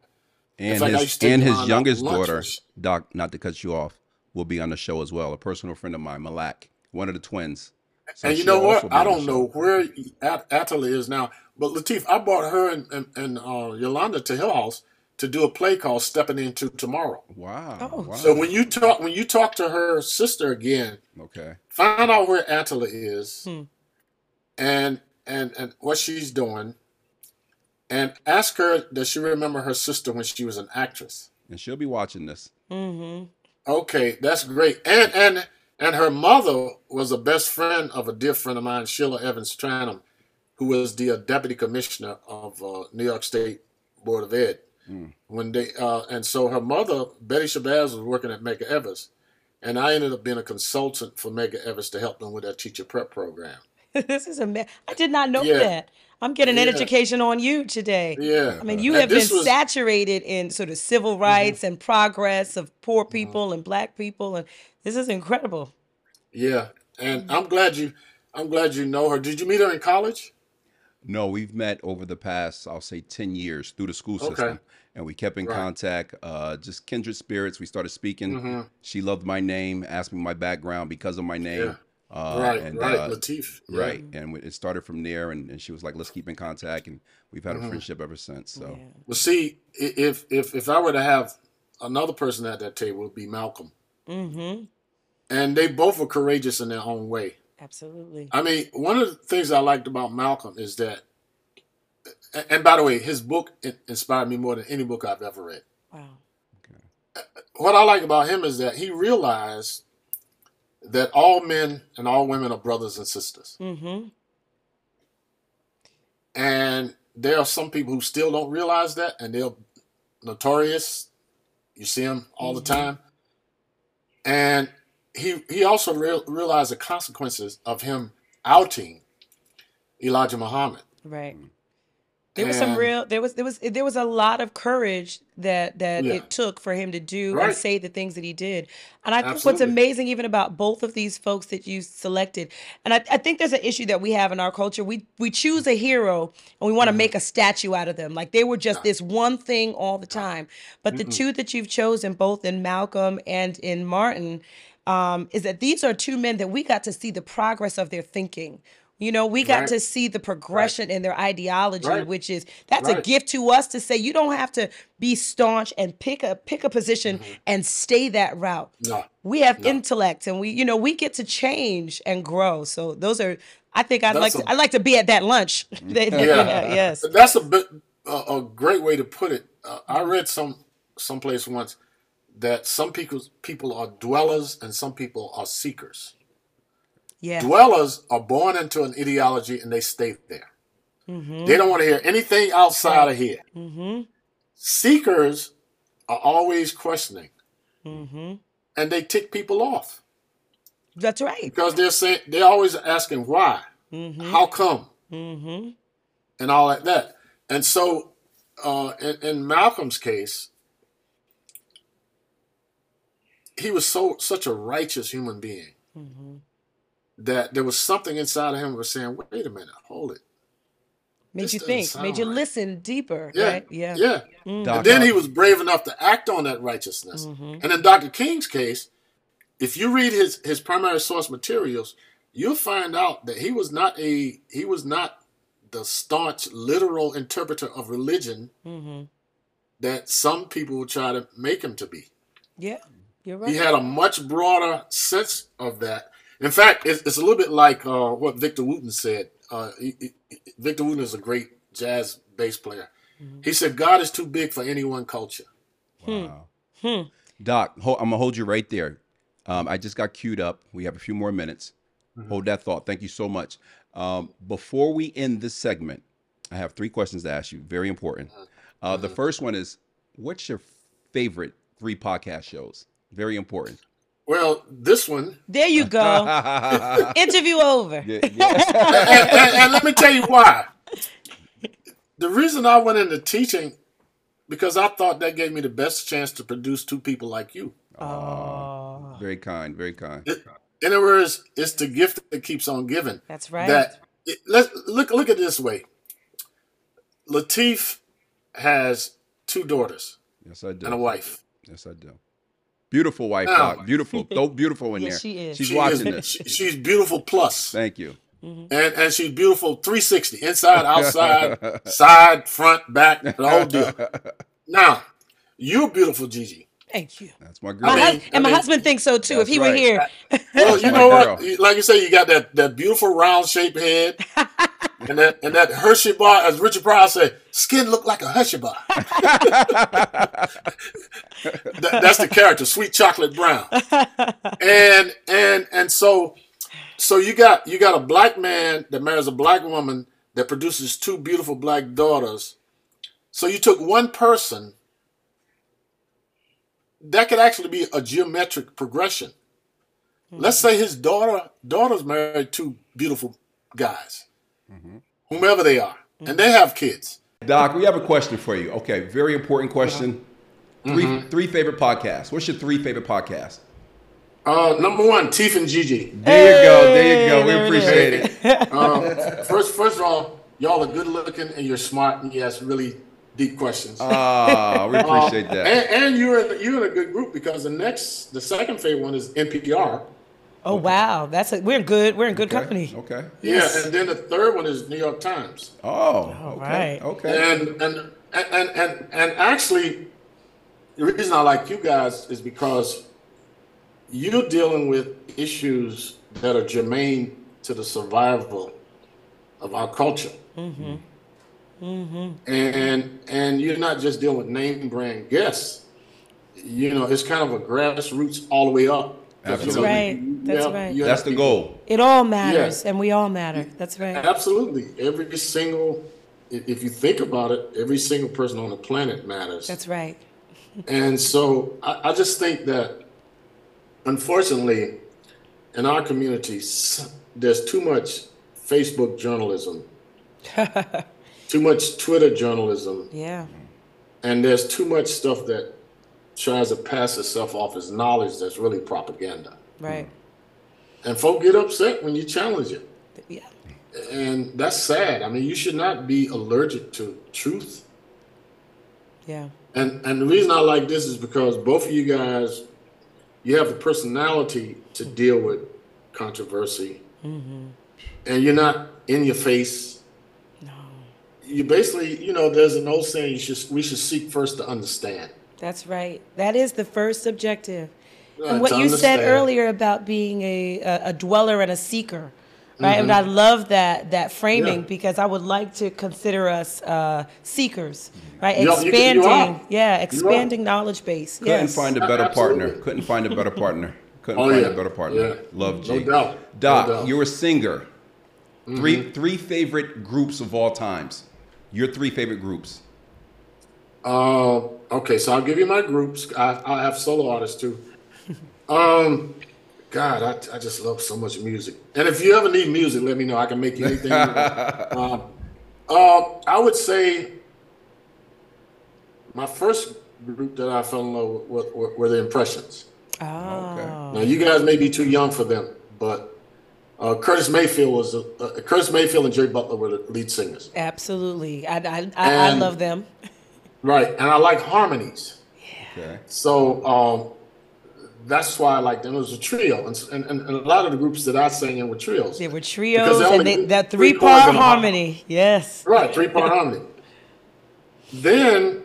And fact, his used and his youngest daughter. Doc, not to cut you off, will be on the show as well. A personal friend of mine, Malaak, one of the twins. So And you know what? I don't know where At- Attallah is now, but Latif, I brought her and, and, and uh, Yolanda to Hillhouse to do a play called "Stepping Into Tomorrow." Wow. Oh. So Wow. when you talk when you talk to her sister again, Okay. find out where Attallah is Hmm. and and and what she's doing, and ask her does she remember her sister when she was an actress. And she'll be watching this. Mm-hmm. Okay, that's great. And and and her mother was a best friend of a dear friend of mine, Sheila Evans Tranumn, who was the uh, deputy commissioner of uh, New York State Board of Ed. Mm. When they uh, and so her mother, Betty Shabazz, was working at Medgar Evers, and I ended up being a consultant for Medgar Evers to help them with their teacher prep program. *laughs* this is amazing. I did not know Yeah, that. I'm getting an yeah, education on you today. yeah. I mean, you And have been was saturated in sort of civil mhm, rights and progress of poor mhm. people and black people, and this is incredible. yeah. And. I'm glad you I'm glad you know her. Did you meet her in college? No, we've met over the past, I'll say, 10 years through the school Okay, system. And we kept in right. contact, uh, just kindred spirits. We started speaking. hmm She loved my name, asked me my background because of my Yeah. name. Uh, Right, and right. uh, Latif. Yeah. right. And it started from there. And, and she was like, let's keep in contact. And we've had a hmm friendship ever since. So, Yeah. Well, see, if if if I were to have another person at that table, it would be Malcolm, Mm-hmm. And they both were courageous in their own way. Absolutely. I mean, one of the things I liked about Malcolm is that, and by the way, his book inspired me more than any book I've ever read. Wow. okay. What I like about him is that he realized that all men and all women are brothers and sisters, Mm-hmm. and there are some people who still don't realize that, and they're notorious. You see them all the Mm-hmm. time. And he he also real, realized the consequences of him outing Elijah Muhammad. Right. Mm. There was some real there was there was there was a lot of courage that that yeah, it took for him to do and say the things that he did. And I think what's amazing even about both of these folks that you selected, and I, I think there's an issue that we have in our culture. We we choose a hero and we want to hmm make a statue out of them. Like they were just Nah, this one thing all the time. But the mm-mm, two that you've chosen, both in Malcolm and in Martin, um, is that these are two men that we got to see the progress of their thinking. You know, we got right, to see the right, progression in their ideology, right, which is that's a gift to us to say you don't have to be staunch and pick a pick a position hmm and stay that route. No, We have no, intellect and we, you know, we get to change and grow. So those are I think I'd like that's to a I'd like to be at that lunch. *laughs* Yeah, *laughs* yeah, yes. that's a bit a, a great way to put it. Uh, I read some someplace once that some people people are dwellers and some people are seekers. Yeah. Dwellers are born into an ideology and they stay there. They Mm-hmm. don't want to hear anything outside of here. Mm-hmm. Seekers are always questioning Mm-hmm. and they tick people off That's right. because they're saying they're always asking why, Mm-hmm. how come, Mm-hmm. and all like that. And so, uh, in, in Malcolm's case, he was so such a righteous human being Mm-hmm. that there was something inside of him that was saying, "Wait a minute, hold it. Made This you think, made you right." listen deeper, Yeah, right? Yeah. yeah. Mm-hmm. And then he was brave enough to act on that righteousness. Mm-hmm. And in Dr. King's case, if you read his his primary source materials, you'll find out that he was not a he was not the staunch literal interpreter of religion Mm-hmm. that some people would try to make him to be. Yeah, you're He had a much broader sense of that. In fact, it's, it's a little bit like uh, what Victor Wooten said. Uh, he, he- Victor Wooten is a great jazz bass player. Mm-hmm. He said, "God is too big for any one culture." Hmm. wow. Hmm. Doc, ho- I'm going to hold you right there. Um, I just got queued up. We have a few more minutes. Hold that thought. Thank you so much. Um, before we end this segment, I have three questions to ask you. Very important. Uh, the first one is, what's your favorite three podcast shows? Very important. Well, this one, There you go. *laughs* Interview over. yeah. and, and- and let me tell you why. The reason I went into teaching, because I thought that gave me the best chance to produce two people like you. Oh, Very kind. Very kind. In other words, it's the gift that keeps on giving. that's right. That it, let's look look at it this way. Latif has two daughters Yes, I do. and a wife. Yes, I do. Beautiful wife, Now- Doc. Beautiful. *laughs* So beautiful in Yes, there. she is. She's She watching is, this. she- she's beautiful plus, Thank you. Mm-hmm. and and she's beautiful 360, inside, *laughs* outside, side, front, back, the whole deal. *laughs* Now, you're beautiful, Gigi. Thank you. That's my My girl. I mean- and my I mean- husband thinks so too. If That's he were here, Well, you know what? girl. Like you say, you got that, that beautiful round shaped head, and that and that Hershey bar, as Richard Pryor said, skin look like a Hershey bar. *laughs* That- that's the character, sweet chocolate brown. And and and so so you got you got a black man that marries a black woman that produces two beautiful black daughters. So you took one person that could actually be a geometric progression. Let's mm-hmm. say his daughter daughter's married two beautiful guys, whomever they are, and they have kids. Doc, we have a question for you. Okay, very important question. 3 Mm-hmm. three favorite podcasts. What's your three favorite podcasts? Uh, number one, Teef and Gigi. There you go. There you go. Hey, We there it appreciate it. *laughs* Um, first, first of all, y'all are good looking and you're smart and you ask really deep questions. Ah, we appreciate Uh, that. And, and you're in, you're in a good group because the next, the second favorite one is NPR. Oh wow, that's a, we're good. We're in good Okay. company. Okay. Yeah, and then the third one is New York Times. Oh, okay. right. Okay. And and and and and actually, the reason I like you guys is because you're dealing with issues that are germane to the survival of our culture. Mm-hmm. Mm-hmm. And and you're not just dealing with name brand guests. You know, it's kind of a grassroots all the way up. That's right. That's have- right. you That's the goal. It all matters, Yeah. and we all matter. That's right. Absolutely. Every single, if you think about it, every single person on the planet matters. That's right. And so I, I just think that, unfortunately, in our communities, there's too much Facebook journalism, *laughs* too much Twitter journalism, Yeah. and there's too much stuff that tries to pass itself off as knowledge that's really propaganda. Right. And folk get upset when you challenge it. Yeah. And that's sad. I mean, you should not be allergic to truth. Yeah. And and the reason I like this is because both of you guys, you have the personality to deal with controversy, mm-hmm. and you're not in your face. No. You basically, you know, there's an old saying: you should we should seek first to understand. That's right. That is the first objective. Uh, and what to you said earlier about being a, a, a dweller and a seeker, right? And I love that that framing Yeah. because I would like to consider us uh, seekers, right? You- you- you expanding, are. yeah, You are. expanding knowledge base. Couldn't Yes. find a better Absolutely. partner. Couldn't find a better partner. Couldn't Oh, find yeah. a better partner. Yeah. Love G. No doubt. No Doc, doubt. you're a singer. 3 three favorite groups of all times. Your three favorite groups. Uh, okay, so I'll give you my groups. I, I have solo artists too. *laughs* Um, God, I, I just love so much music. And if you ever need music, let me know. I can make you anything. you want. *laughs* um, uh, I would say my first group that I fell in love with were, were the Impressions. Oh, Now, you guys may be too young for them, but uh, Curtis Mayfield was a, uh, Curtis Mayfield and Jerry Butler were the lead singers. absolutely. I, I, I, I love them. *laughs* Right, and I like harmonies. Okay. So um, that's why I like them. It was a trio, and, and, and a lot of the groups that I sang in were trios. They were Because trios they and they, that three, three part and a har- harmony. Yes. Right, three part *laughs* harmony. Then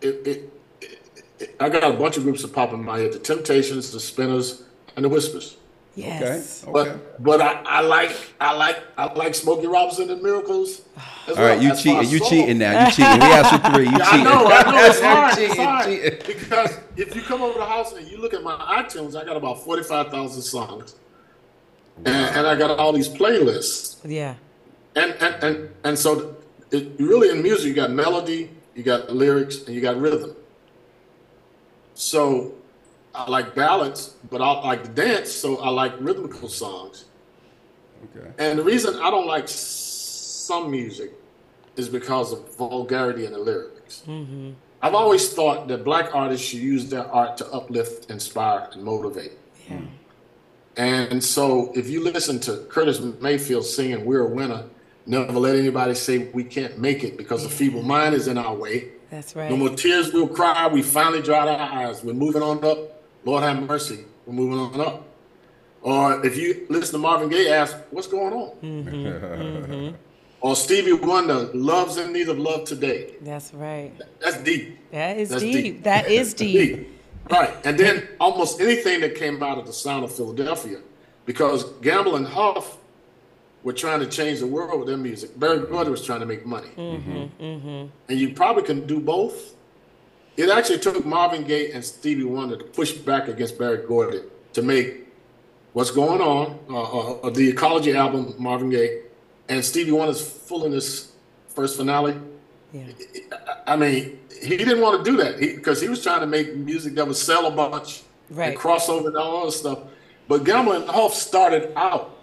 it, it, it, it- I got a bunch of groups that pop in my head: the Temptations, the Spinners, and the Whispers. Yes. Okay. But but I, I like I like I like Smokey Robinson and Miracles. as All right, well. you That's cheating. You soul. cheating now. You *laughs* cheating. We asked you three. You Yeah, I know, I know. It's *laughs* hard. Cheating, It's hard. Because if you come over the house and you look at my iTunes, I got about 45,000 songs. And, and I got all these playlists. Yeah. And and, and, and so it, really in music, you got melody, you got lyrics, and you got rhythm. So I like ballads, but I like to dance, so I like rhythmical songs. Okay. And the reason I don't like some music is because of vulgarity in the lyrics. Mm-hmm. I've always thought that black artists should use their art to uplift, inspire, and motivate. Yeah. Hmm. And so if you listen to Curtis Mayfield singing We're a Winner, never let anybody say we can't make it because the feeble mind is in our way. That's right. No more tears we'll cry. We finally dried our eyes. We're moving on up. Lord have mercy. We're moving on up. Or if you listen to Marvin Gaye, ask, what's going on? Mm-hmm, mm-hmm. Or Stevie Wonder, love's in need of love today. That's right. That's deep. That is That's deep. deep. That is *laughs* deep. Deep. Right. And then almost anything that came out of the sound of Philadelphia, because Gamble and Huff were trying to change the world with their music. Berry Gordy was trying to make money. Mm-hmm, and you probably can do both. It actually took Marvin Gaye and Stevie Wonder to push back against Berry Gordy to make What's Going On, uh, uh, the Ecology album, Marvin Gaye, and Stevie Wonder's Full in this first finale. Yeah. I mean, he didn't want to do that because he, was trying to make music that would sell a bunch Right. and crossover and all other stuff. But Gamble and Huff started out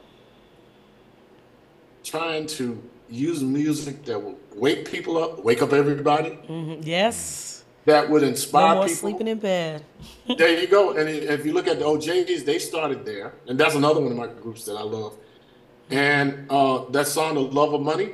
trying to use music that would wake people up, wake up everybody, Mhm. Yes. That would No inspire more people. sleeping in bed. *laughs* There you go. And if you look at the O'Jays, they started there, and that's another one of my groups that I love. And uh, that song, "The Love of Money,"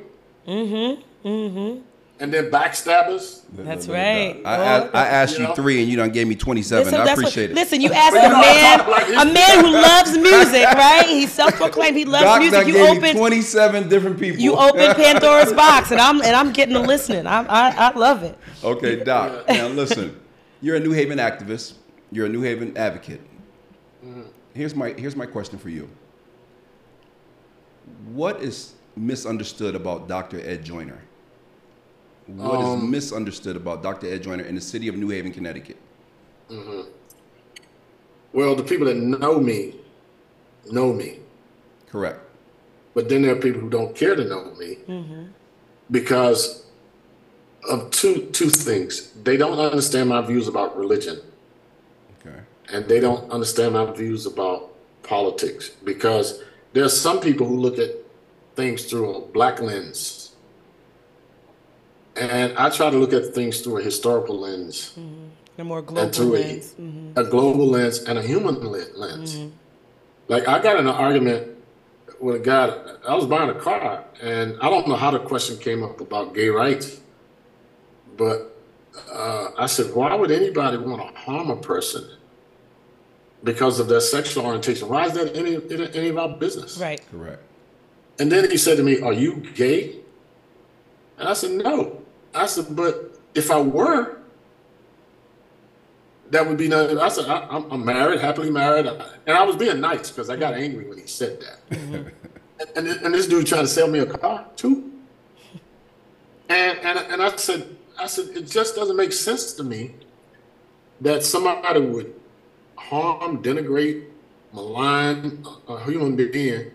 Mm-hmm. Mm-hmm. And then Backstabbers. That's right. I, I, I asked You you know? three, and you done gave me twenty-seven. Listen, I that's what- appreciate it. Listen, you *laughs* asked a man, like a man who *laughs* loves music, *laughs* right? He's self-proclaimed. He loves Doc music. done You gave me opened, twenty-seven different people. you opened Pandora's box, and I'm and I'm getting to listening. I I, I love it. Okay, Doc. Now listen, you're a New Haven activist. You're a New Haven advocate. Mm-hmm. Here's my here's my question for you. What is misunderstood about Dr. Ed Joyner? What is Um, misunderstood about Dr. Ed Joyner in the city of New Haven, Connecticut? Well, the people that know me know me. Correct. But then there are people who don't care to know me because of two two things. They don't understand my views about religion, Okay. and they don't understand my views about politics. Because there are some people who look at things through a black lens, and I try to look at things through a historical lens, mm-hmm. The more and through lens. a, a global lens and a human le- lens. Mm-hmm. Like I got in an argument with a guy. I was buying a car, and I don't know how the question came up about gay rights, but uh, I said, "Why would anybody want to harm a person because of their sexual orientation? Why is that any any, any of our business?" Right. Correct. And then he said to me, "Are you gay?" And I said, "No." I said, "But if I were." That would be nothing. I said, I, I'm, I'm married, happily married. And I was being nice because I got angry when he said that. Mm-hmm. and, and, and this dude trying to sell me a car too. And, and, and I said, I said, it just doesn't make sense to me that somebody would harm, denigrate, malign a a human being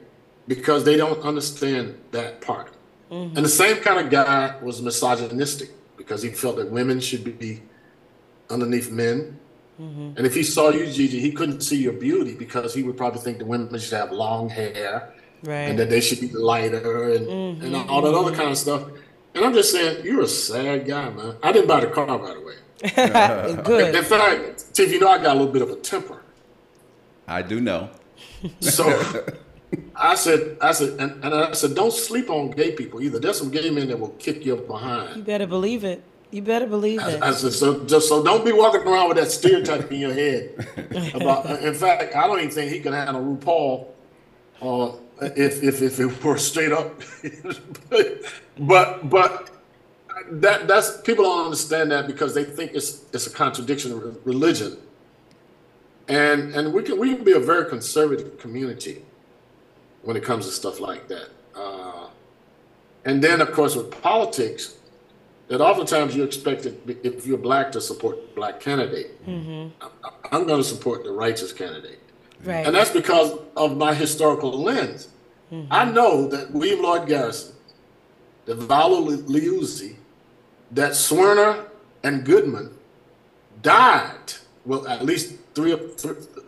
because they don't understand that part. Mm-hmm. And the same kind of guy was misogynistic because he felt that women should be underneath men. Mm-hmm. And if he saw you, Gigi, he couldn't see your beauty because he would probably think the women should have long hair and that they should be lighter and, mm-hmm. and all that other kind of stuff. And I'm just saying, you're a sad guy, man. I didn't buy the car, by the way. *laughs* Good. In Good. fact, Tiff, you know I got a little bit of a temper. I do know. So *laughs* I said, I said, and, and I said, don't sleep on gay people either. There's some gay men that will kick you behind. You better believe it. You better believe it. I said, so just so don't be walking around with that stereotype in your head. About, *laughs* in fact, I don't even think he could handle RuPaul, uh, if if if it were straight up. *laughs* but but that that's people don't understand that because they think it's it's a contradiction of religion. and and we can we can be a very conservative community when it comes to stuff like that. Uh, and then, of course, with politics, that oftentimes you expect it, if you're black to support black candidate. I, I'm going to support the righteous candidate, Right. and that's because of my historical lens. I know that William Lloyd Garrison, that Viola Liuzzo, that Schwerner and Goodman died. Well, at least three of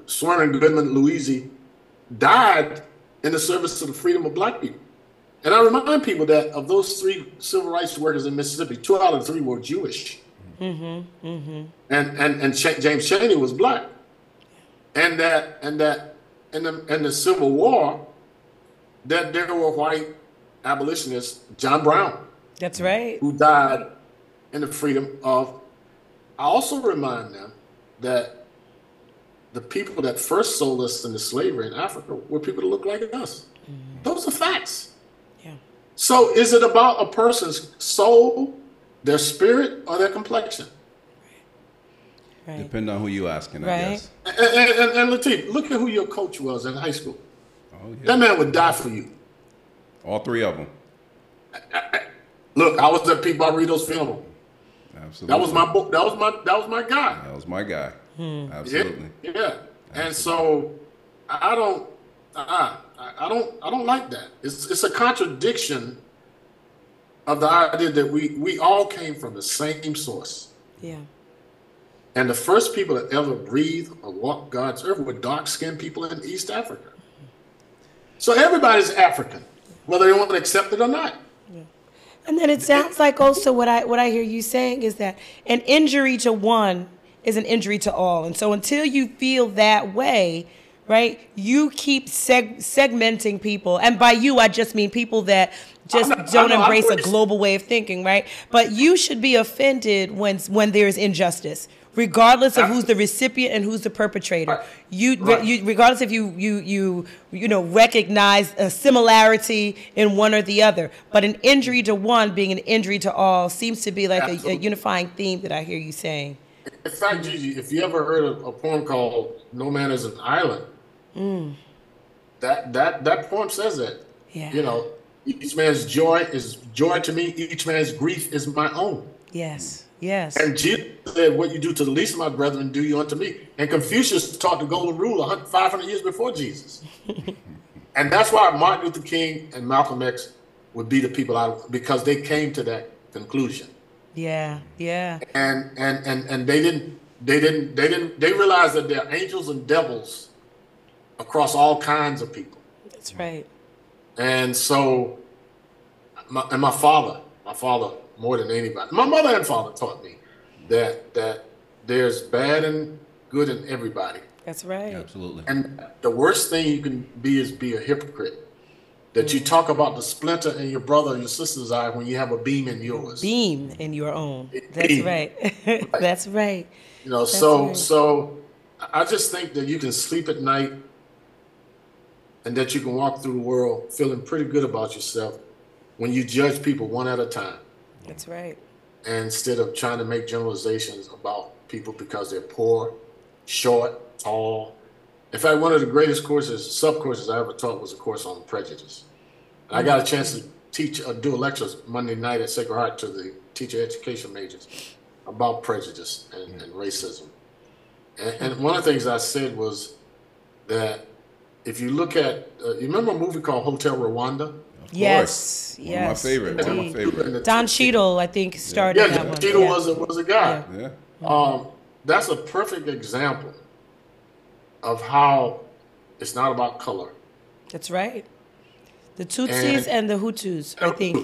Schwerner, Goodman, Liuzzo died in the service of the freedom of black people. And I remind people that of those three civil rights workers in Mississippi, two out of three were Jewish. Mm-hmm, mm-hmm. And and and Ch- James Chaney was black. And that and that in the in the Civil War, that there were white abolitionists, John Brown, That's right. who died in the freedom of. I also remind them that the people that first sold us into slavery in Africa were people that looked like us. Mm. Those are facts. Yeah. So is it about a person's soul, their spirit, or their complexion? Right. Depend on who you're asking, I guess. And, and, and, and Latif, look at who your coach was in high school. Oh yeah. That man would die for you. All three of them. Look, I was at Pete Barbarito's funeral. Absolutely. That was my book. That was my that was my guy. That was my guy. Hmm. Absolutely. Yeah, yeah. And so I I don't, uh, I, I don't, I don't like that. It's it's a contradiction of the idea that we we all came from the same source, Yeah. and the first people that ever breathed or walked God's earth were dark skinned people in East Africa. So everybody's African, whether they want to accept it or not. And then it sounds like also what I what I hear you saying is that an injury to one is an injury to all. And so until you feel that way, right, you keep seg- segmenting people. And by you, I just mean people that just I don't know, embrace a global way of thinking, right? But you should be offended when when there is injustice. Regardless of who's the recipient and who's the perpetrator, Right. you, Right. you regardless if you you you you know recognize a similarity in one or the other, but an injury to one being an injury to all seems to be like a, a unifying theme that I hear you saying. In fact, Gigi, if you ever heard of a poem called "No Man Is an Island," mm. that that that poem says that. Yeah. You know, each man's joy is joy to me. Each man's grief is my own. Yes. Mm. Yes. And Jesus said, "What you do to the least of my brethren, do you unto me." And Confucius taught the golden rule 500 years before Jesus. *laughs* and that's why Martin Luther King and Malcolm X would be the people out because they came to that conclusion. Yeah. Yeah. and and and and they didn't they didn't they didn't they realized that there are angels and devils across all kinds of people That's right. and so my, and my father my father more than anybody my mother and father taught me that that there's bad and good in everybody That's right. Absolutely. and the worst thing you can be is be a hypocrite that you mm. talk about the splinter in your brother or your sister's eye when you have a beam in yours Beam in your own. That's Beam. *laughs* right. That's right. You know, so right. so I just think that you can sleep at night and that you can walk through the world feeling pretty good about yourself when you judge people one at a time That's right. And instead of trying to make generalizations about people because they're poor, short, tall. In fact, one of the greatest courses, sub courses I ever taught was a course on prejudice. And I got a chance to teach, uh, do a lecture Monday night at Sacred Heart to the teacher education majors about prejudice and, and racism. And, and one of the things I said was that if you look at, uh, you remember a movie called Hotel Rwanda? Yes. course. Yes. One of my favorite. One of my favorite. Don Cheadle, I think, started Yeah, that one. Tito yeah. was a, was a guy. Yeah. Um, that's a perfect example of how it's not about color. That's right. The Tutsis and, the Hutus, I think.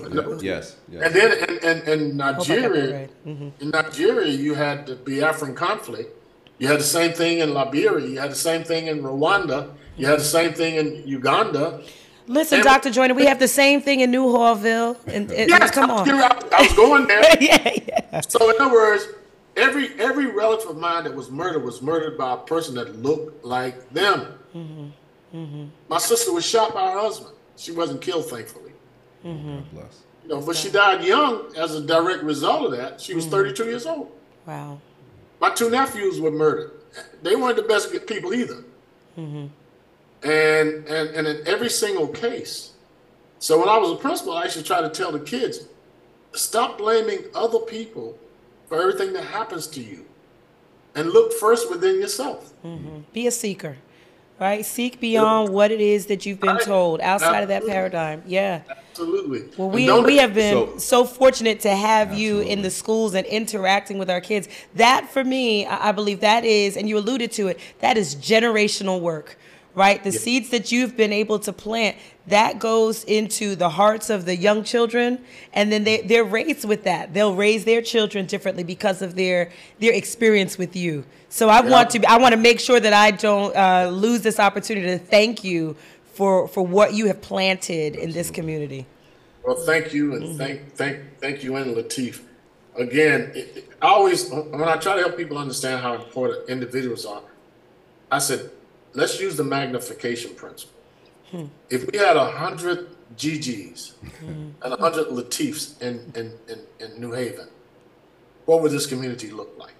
Yes. Yes. And then in, in, in Hope I got that Nigeria, right. Mhm. in Nigeria, you had the Biafran conflict. You had the same thing in Liberia. You had the same thing in Rwanda. You had the same thing in Uganda. Listen, And- Dr. Joyner, we have the same thing in Newhallville. And, and Yes, come on. I was going there. *laughs* yeah, yeah. So in other words, every every relative of mine that was murdered was murdered by a person that looked like them. Mm-hmm. Mm-hmm. My sister was shot by her husband. She wasn't killed, thankfully. Mm-hmm. God bless. You know, but she died young as a direct result of that. She was 32 years old. Wow. My two nephews were murdered they weren't the best people either. Mm-hmm. And, and and in every single case. So when I was a principal, I used to try to tell the kids, stop blaming other people for everything that happens to you, and look first within yourself. Mm-hmm. Be a seeker right? Seek beyond what it is that you've been told outside of that paradigm. Yeah. Absolutely. Well, we, we have been so, so fortunate to have absolutely. you in the schools and interacting with our kids. That, for me, I believe that is, and you alluded to it, that is generational work right? The seeds that you've been able to plant, that goes into the hearts of the young children, and then they, they're raised with that. They'll raise their children differently because of their their experience with you. So I want to I want to make sure that I don't uh, lose this opportunity to thank you for for what you have planted in this community. Well, thank you, and mm-hmm. thank thank thank you, and Latif. Again, it, it, I always when I try to help people understand how important individuals are, I said let's use the magnification principle. Hmm. If we had a hundred GGs hmm. and a hundred Latifs in, in, in, in, New Haven, what would this community look like?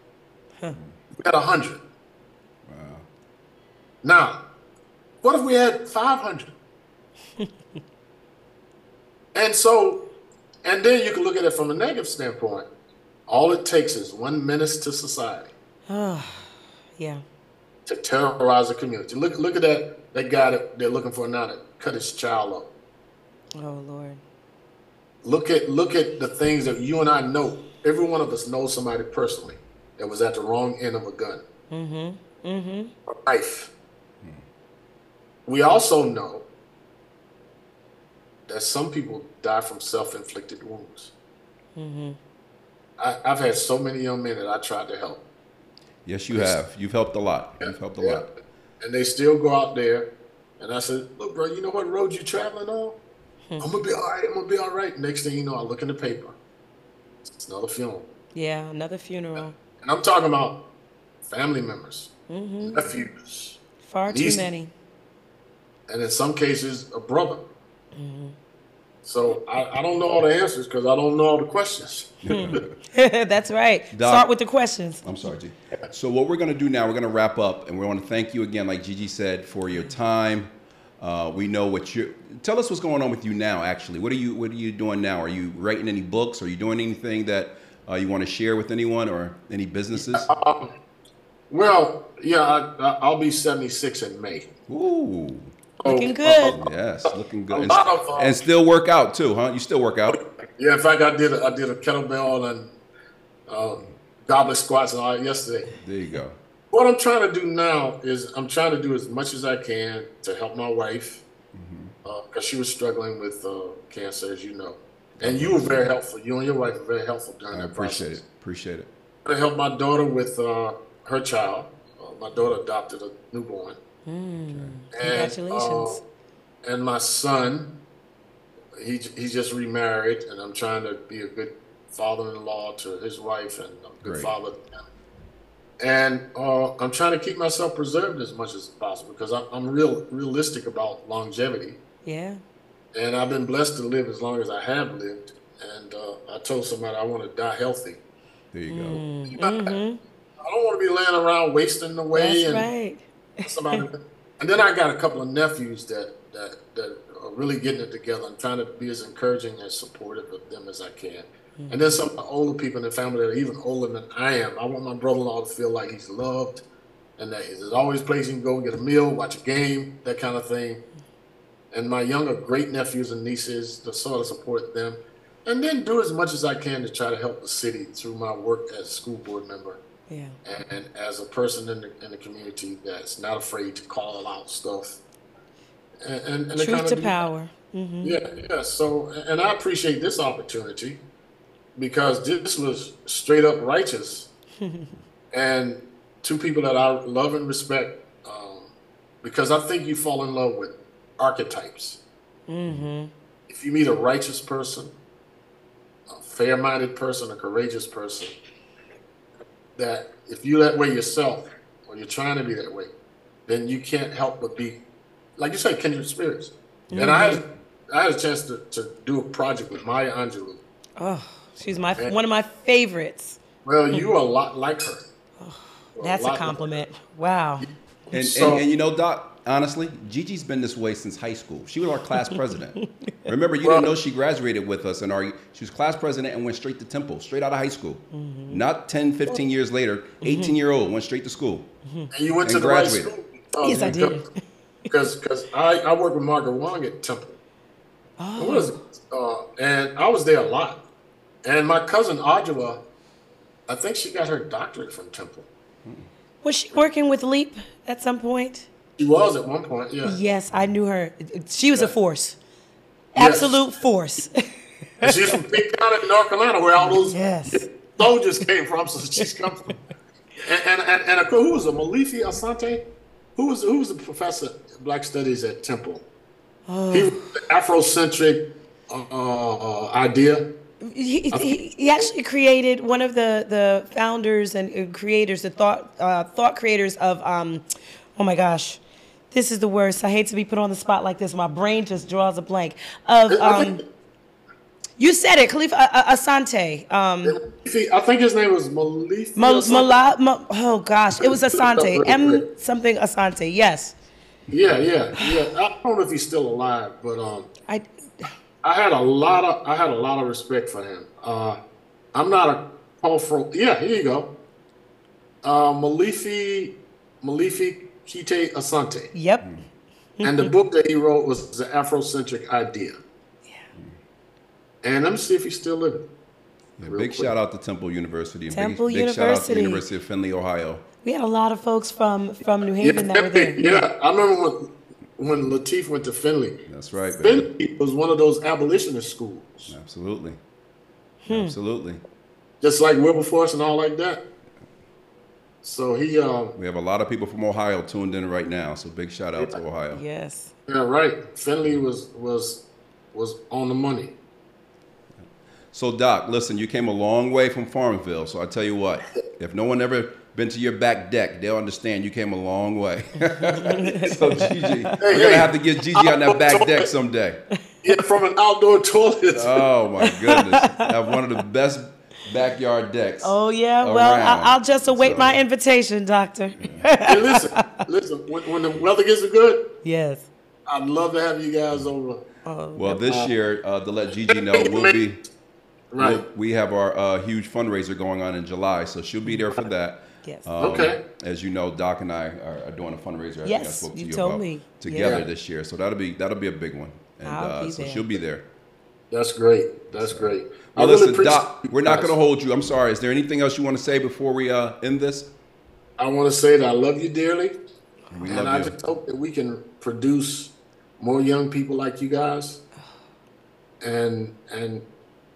Huh. We had a hundred. Wow. Now, what if we had five hundred? *laughs* and so, and then you can look at it from a negative standpoint. All it takes is one menace to society. Oh, yeah to terrorize the community. Look, look at that that guy that they're looking for now to cut his child up. Oh Lord. Look at look at the things that you and I know. Every one of us knows somebody personally that was at the wrong end of a gun. Mm-hmm. Mm-hmm. A knife. We also know that some people die from self-inflicted wounds. Mm-hmm. I, I've had so many young men that I tried to help Yes, you have. You've helped a lot. You've helped a yeah. lot. And they still go out there. And I said, look, bro, you know what road you're traveling on? Hmm. I'm gonna be all right. I'm gonna be all right. Next thing you know, I look in the paper. It's another funeral. Yeah, another funeral. And I'm talking about family members, mm-hmm. nephews. Far too many. And in some cases, a brother. Mm-hmm. So I, I, don't know all the answers because I don't know all the questions. *laughs* *laughs* That's right. Doc, Start with the questions. I'm sorry, G. So what we're going to do now, we're going to wrap up, and we want to thank you again, like Gigi said, for your time. Uh, we know what you tell us what's going on with you now. Actually, what are you what are you doing now? Are you writing any books? Are you doing anything that uh, you want to share with anyone or any businesses? Um, well, yeah, I, will be 76 in May. Ooh. Looking good. yes, looking good. And, of, uh, and, still work out too, huh? You still work out? Yeah, in fact, I did a, I did a kettlebell and um, goblet squats and all that yesterday. There you go. What I'm trying to do now is I'm trying to do as much as I can to help my wife because mm-hmm. uh, she was struggling with uh, cancer, as you know. And you were very helpful. You and your wife were very helpful during I that appreciate process. it. Appreciate it. I helped my daughter with uh, her child. Uh, my daughter adopted a newborn. Mm, congratulations. And, uh, and my son, he he just remarried, and I'm trying to be a good father-in-law to his wife and a good Great. father to them. And uh, I'm trying to keep myself preserved as much as possible because I'm, I'm real realistic about longevity. Yeah. And I've been blessed to live as long as I have lived. And uh, I told somebody I want to die healthy. There you go. Mm, mm-hmm. *laughs* I don't want to be laying around wasting away. That's and, right somebody. and then I got a couple of nephews that that that are really getting it together and trying to be as encouraging and supportive of them as I can. Mm-hmm. And then some the older people in the family that are even older than I am. I want my brother-in-law to feel like he's loved, and that there's always a place he can go get a meal, watch a game, that kind of thing. And my younger great nephews and nieces to sort of support them, and then do as much as I can to try to help the city through my work as a school board member yeah. And, as a person in the, in the community that's not afraid to call out stuff. And, and, and Truth to power. Mm-hmm. Yeah, yeah. So, and I appreciate this opportunity because this was straight up righteous. *laughs* and two people that I love and respect um, because I think you fall in love with archetypes. Mm-hmm. If you meet a righteous person, a fair minded person, a courageous person, that if you that way yourself, or you're trying to be that way, then you can't help but be, like you said, kindred spirits. Mm-hmm. And I had, I had a chance to, to do a project with Maya Angelou. Oh, she's my and, one of my favorites. Well, you are a lot like her. Oh, That's a lot of- compliment. Wow. And, So- and, and you know, Doc, honestly, Gigi's been this way since high school. She was our class president. *laughs* Remember, you didn't know she graduated with us, and our she was class president and went straight to Temple, straight out of high school. Mm-hmm. Not 10, 15 years later, 18 year old went straight to school. And you went and to the right school. Oh, Yes, I did. Because because I, I worked with Margaret Wong at Temple. Oh. What is it? Uh, and I was there a lot. And my cousin Audra, I think she got her doctorate from Temple. Was she working with Leap at some point? She was at one point, yeah. Yes, I knew her. She was a force. Yes. Absolute force. *laughs* And she's from Peak County, North Carolina, where all those Yes. soldiers came from. So she's come from. And and and, and of course, who was it? Molefi Asante? Who was who was the professor of Black Studies at Temple? Oh. He was the Afrocentric uh, uh, idea. he, he, he actually created one of the, the founders and uh, creators, the thought uh, thought creators of um, oh my gosh, this is the worst. I hate to be put on the spot like this. My brain just draws a blank. Of um, you said it, Khalifa uh, uh, Asante. Um, Molefi- I think his name was Molefi. Mal- Mala- Ma- oh gosh, it was Asante. M something Asante. Yes, Yeah, yeah, yeah. I don't know if he's still alive, but um, I. I had a lot of I had a lot of respect for him. Uh, I'm not a cultural. Yeah, here you go. Uh, Molefi Molefi Kete Asante, Yep. and the book that he wrote was the Afrocentric Idea. Yeah. And let me see if he's still living. Yeah, big quick. shout out to Temple University. And Temple big, big shout out to the University. University of Findlay, Ohio. We had a lot of folks from from New Haven that were there. yeah, I remember when when Latif went to Findlay. That's right, baby. Findlay was one of those abolitionist schools, Absolutely. Hmm. Absolutely. just like Wilberforce and all like that. So he, um, We have a lot of people from Ohio tuned in right now, so big shout out to Ohio. Yes. yeah, right. Findlay was was was on the money. So, Doc, listen, you came a long way from Farmville. So, I tell you what, *laughs* if no one ever been to your back deck, they'll understand you came a long way. *laughs* *laughs* so, Gigi, we're hey. gonna have to get Gigi on that back deck someday. Yeah, from an outdoor toilet. Oh my goodness, have one of the best backyard decks. Oh yeah. Well, around. I, I'll just await So- my invitation, Doctor. *laughs* hey, listen, listen. When, when the weather gets good, yes. I'd love to have you guys over. Well, this year, uh, to let Gigi know, we'll be Right. we'll- we have our uh, huge fundraiser going on in July, so she'll be there for that. Yes. Um, Okay. As you know, Doc and I are, are doing a fundraiser. I think I Yes, spoke to you you, told about me. together Yeah. this year. So that'll be that'll be a big one. And I'll uh, be so there. she'll be there. That's great. That's great. I Well, really listen, appreciate Doc, we're not going to hold you. I'm sorry. Is there anything else you want to say before we uh, end this? I want to say that I love you dearly, We and I you. just hope that we can produce more young people like you guys, and and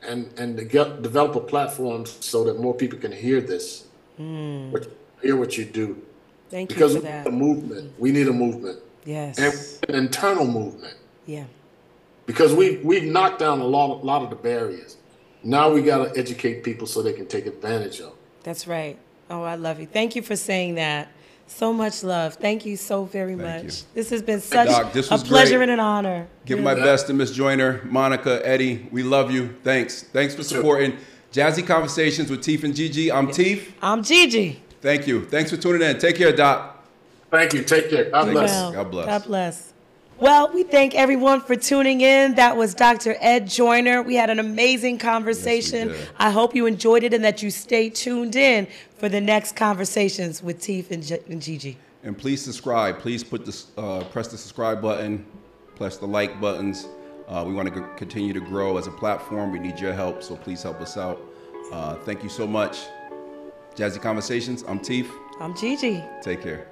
and and to get, develop a platform so that more people can hear this, what, hear what you do, Thank you because for we need that. a movement. We need a movement, Yes. and an internal movement. Yeah. Because we we've knocked down a lot, lot of the barriers. Now we got to educate people so they can take advantage of. That's right. Oh, I love you. Thank you for saying that. So much love. Thank you so very Thank much. you. This has been such Doc, this a was pleasure great. and an honor. Give my best to Miss Joyner, Monica, Eddie. We love you. Thanks. Thanks for supporting Jazzy Conversations with Teef and Gigi. I'm Teef. I'm Gigi. Thank you. Thanks for tuning in. Take care, Doc. Thank you. Take care. God Thank bless. Well, God bless. God bless. Well, we thank everyone for tuning in. That was Dr. Ed Joyner. We had an amazing conversation. did. I hope you enjoyed it and that you stay tuned in for the next conversations with Teef and, G- and Gigi. And please subscribe. Please put this, uh, press the subscribe button, press the like buttons. Uh, we want to continue to grow as a platform. We need your help, so please help us out. Uh, thank you so much. Jazzy Conversations. I'm Teef. I'm Gigi. Take care.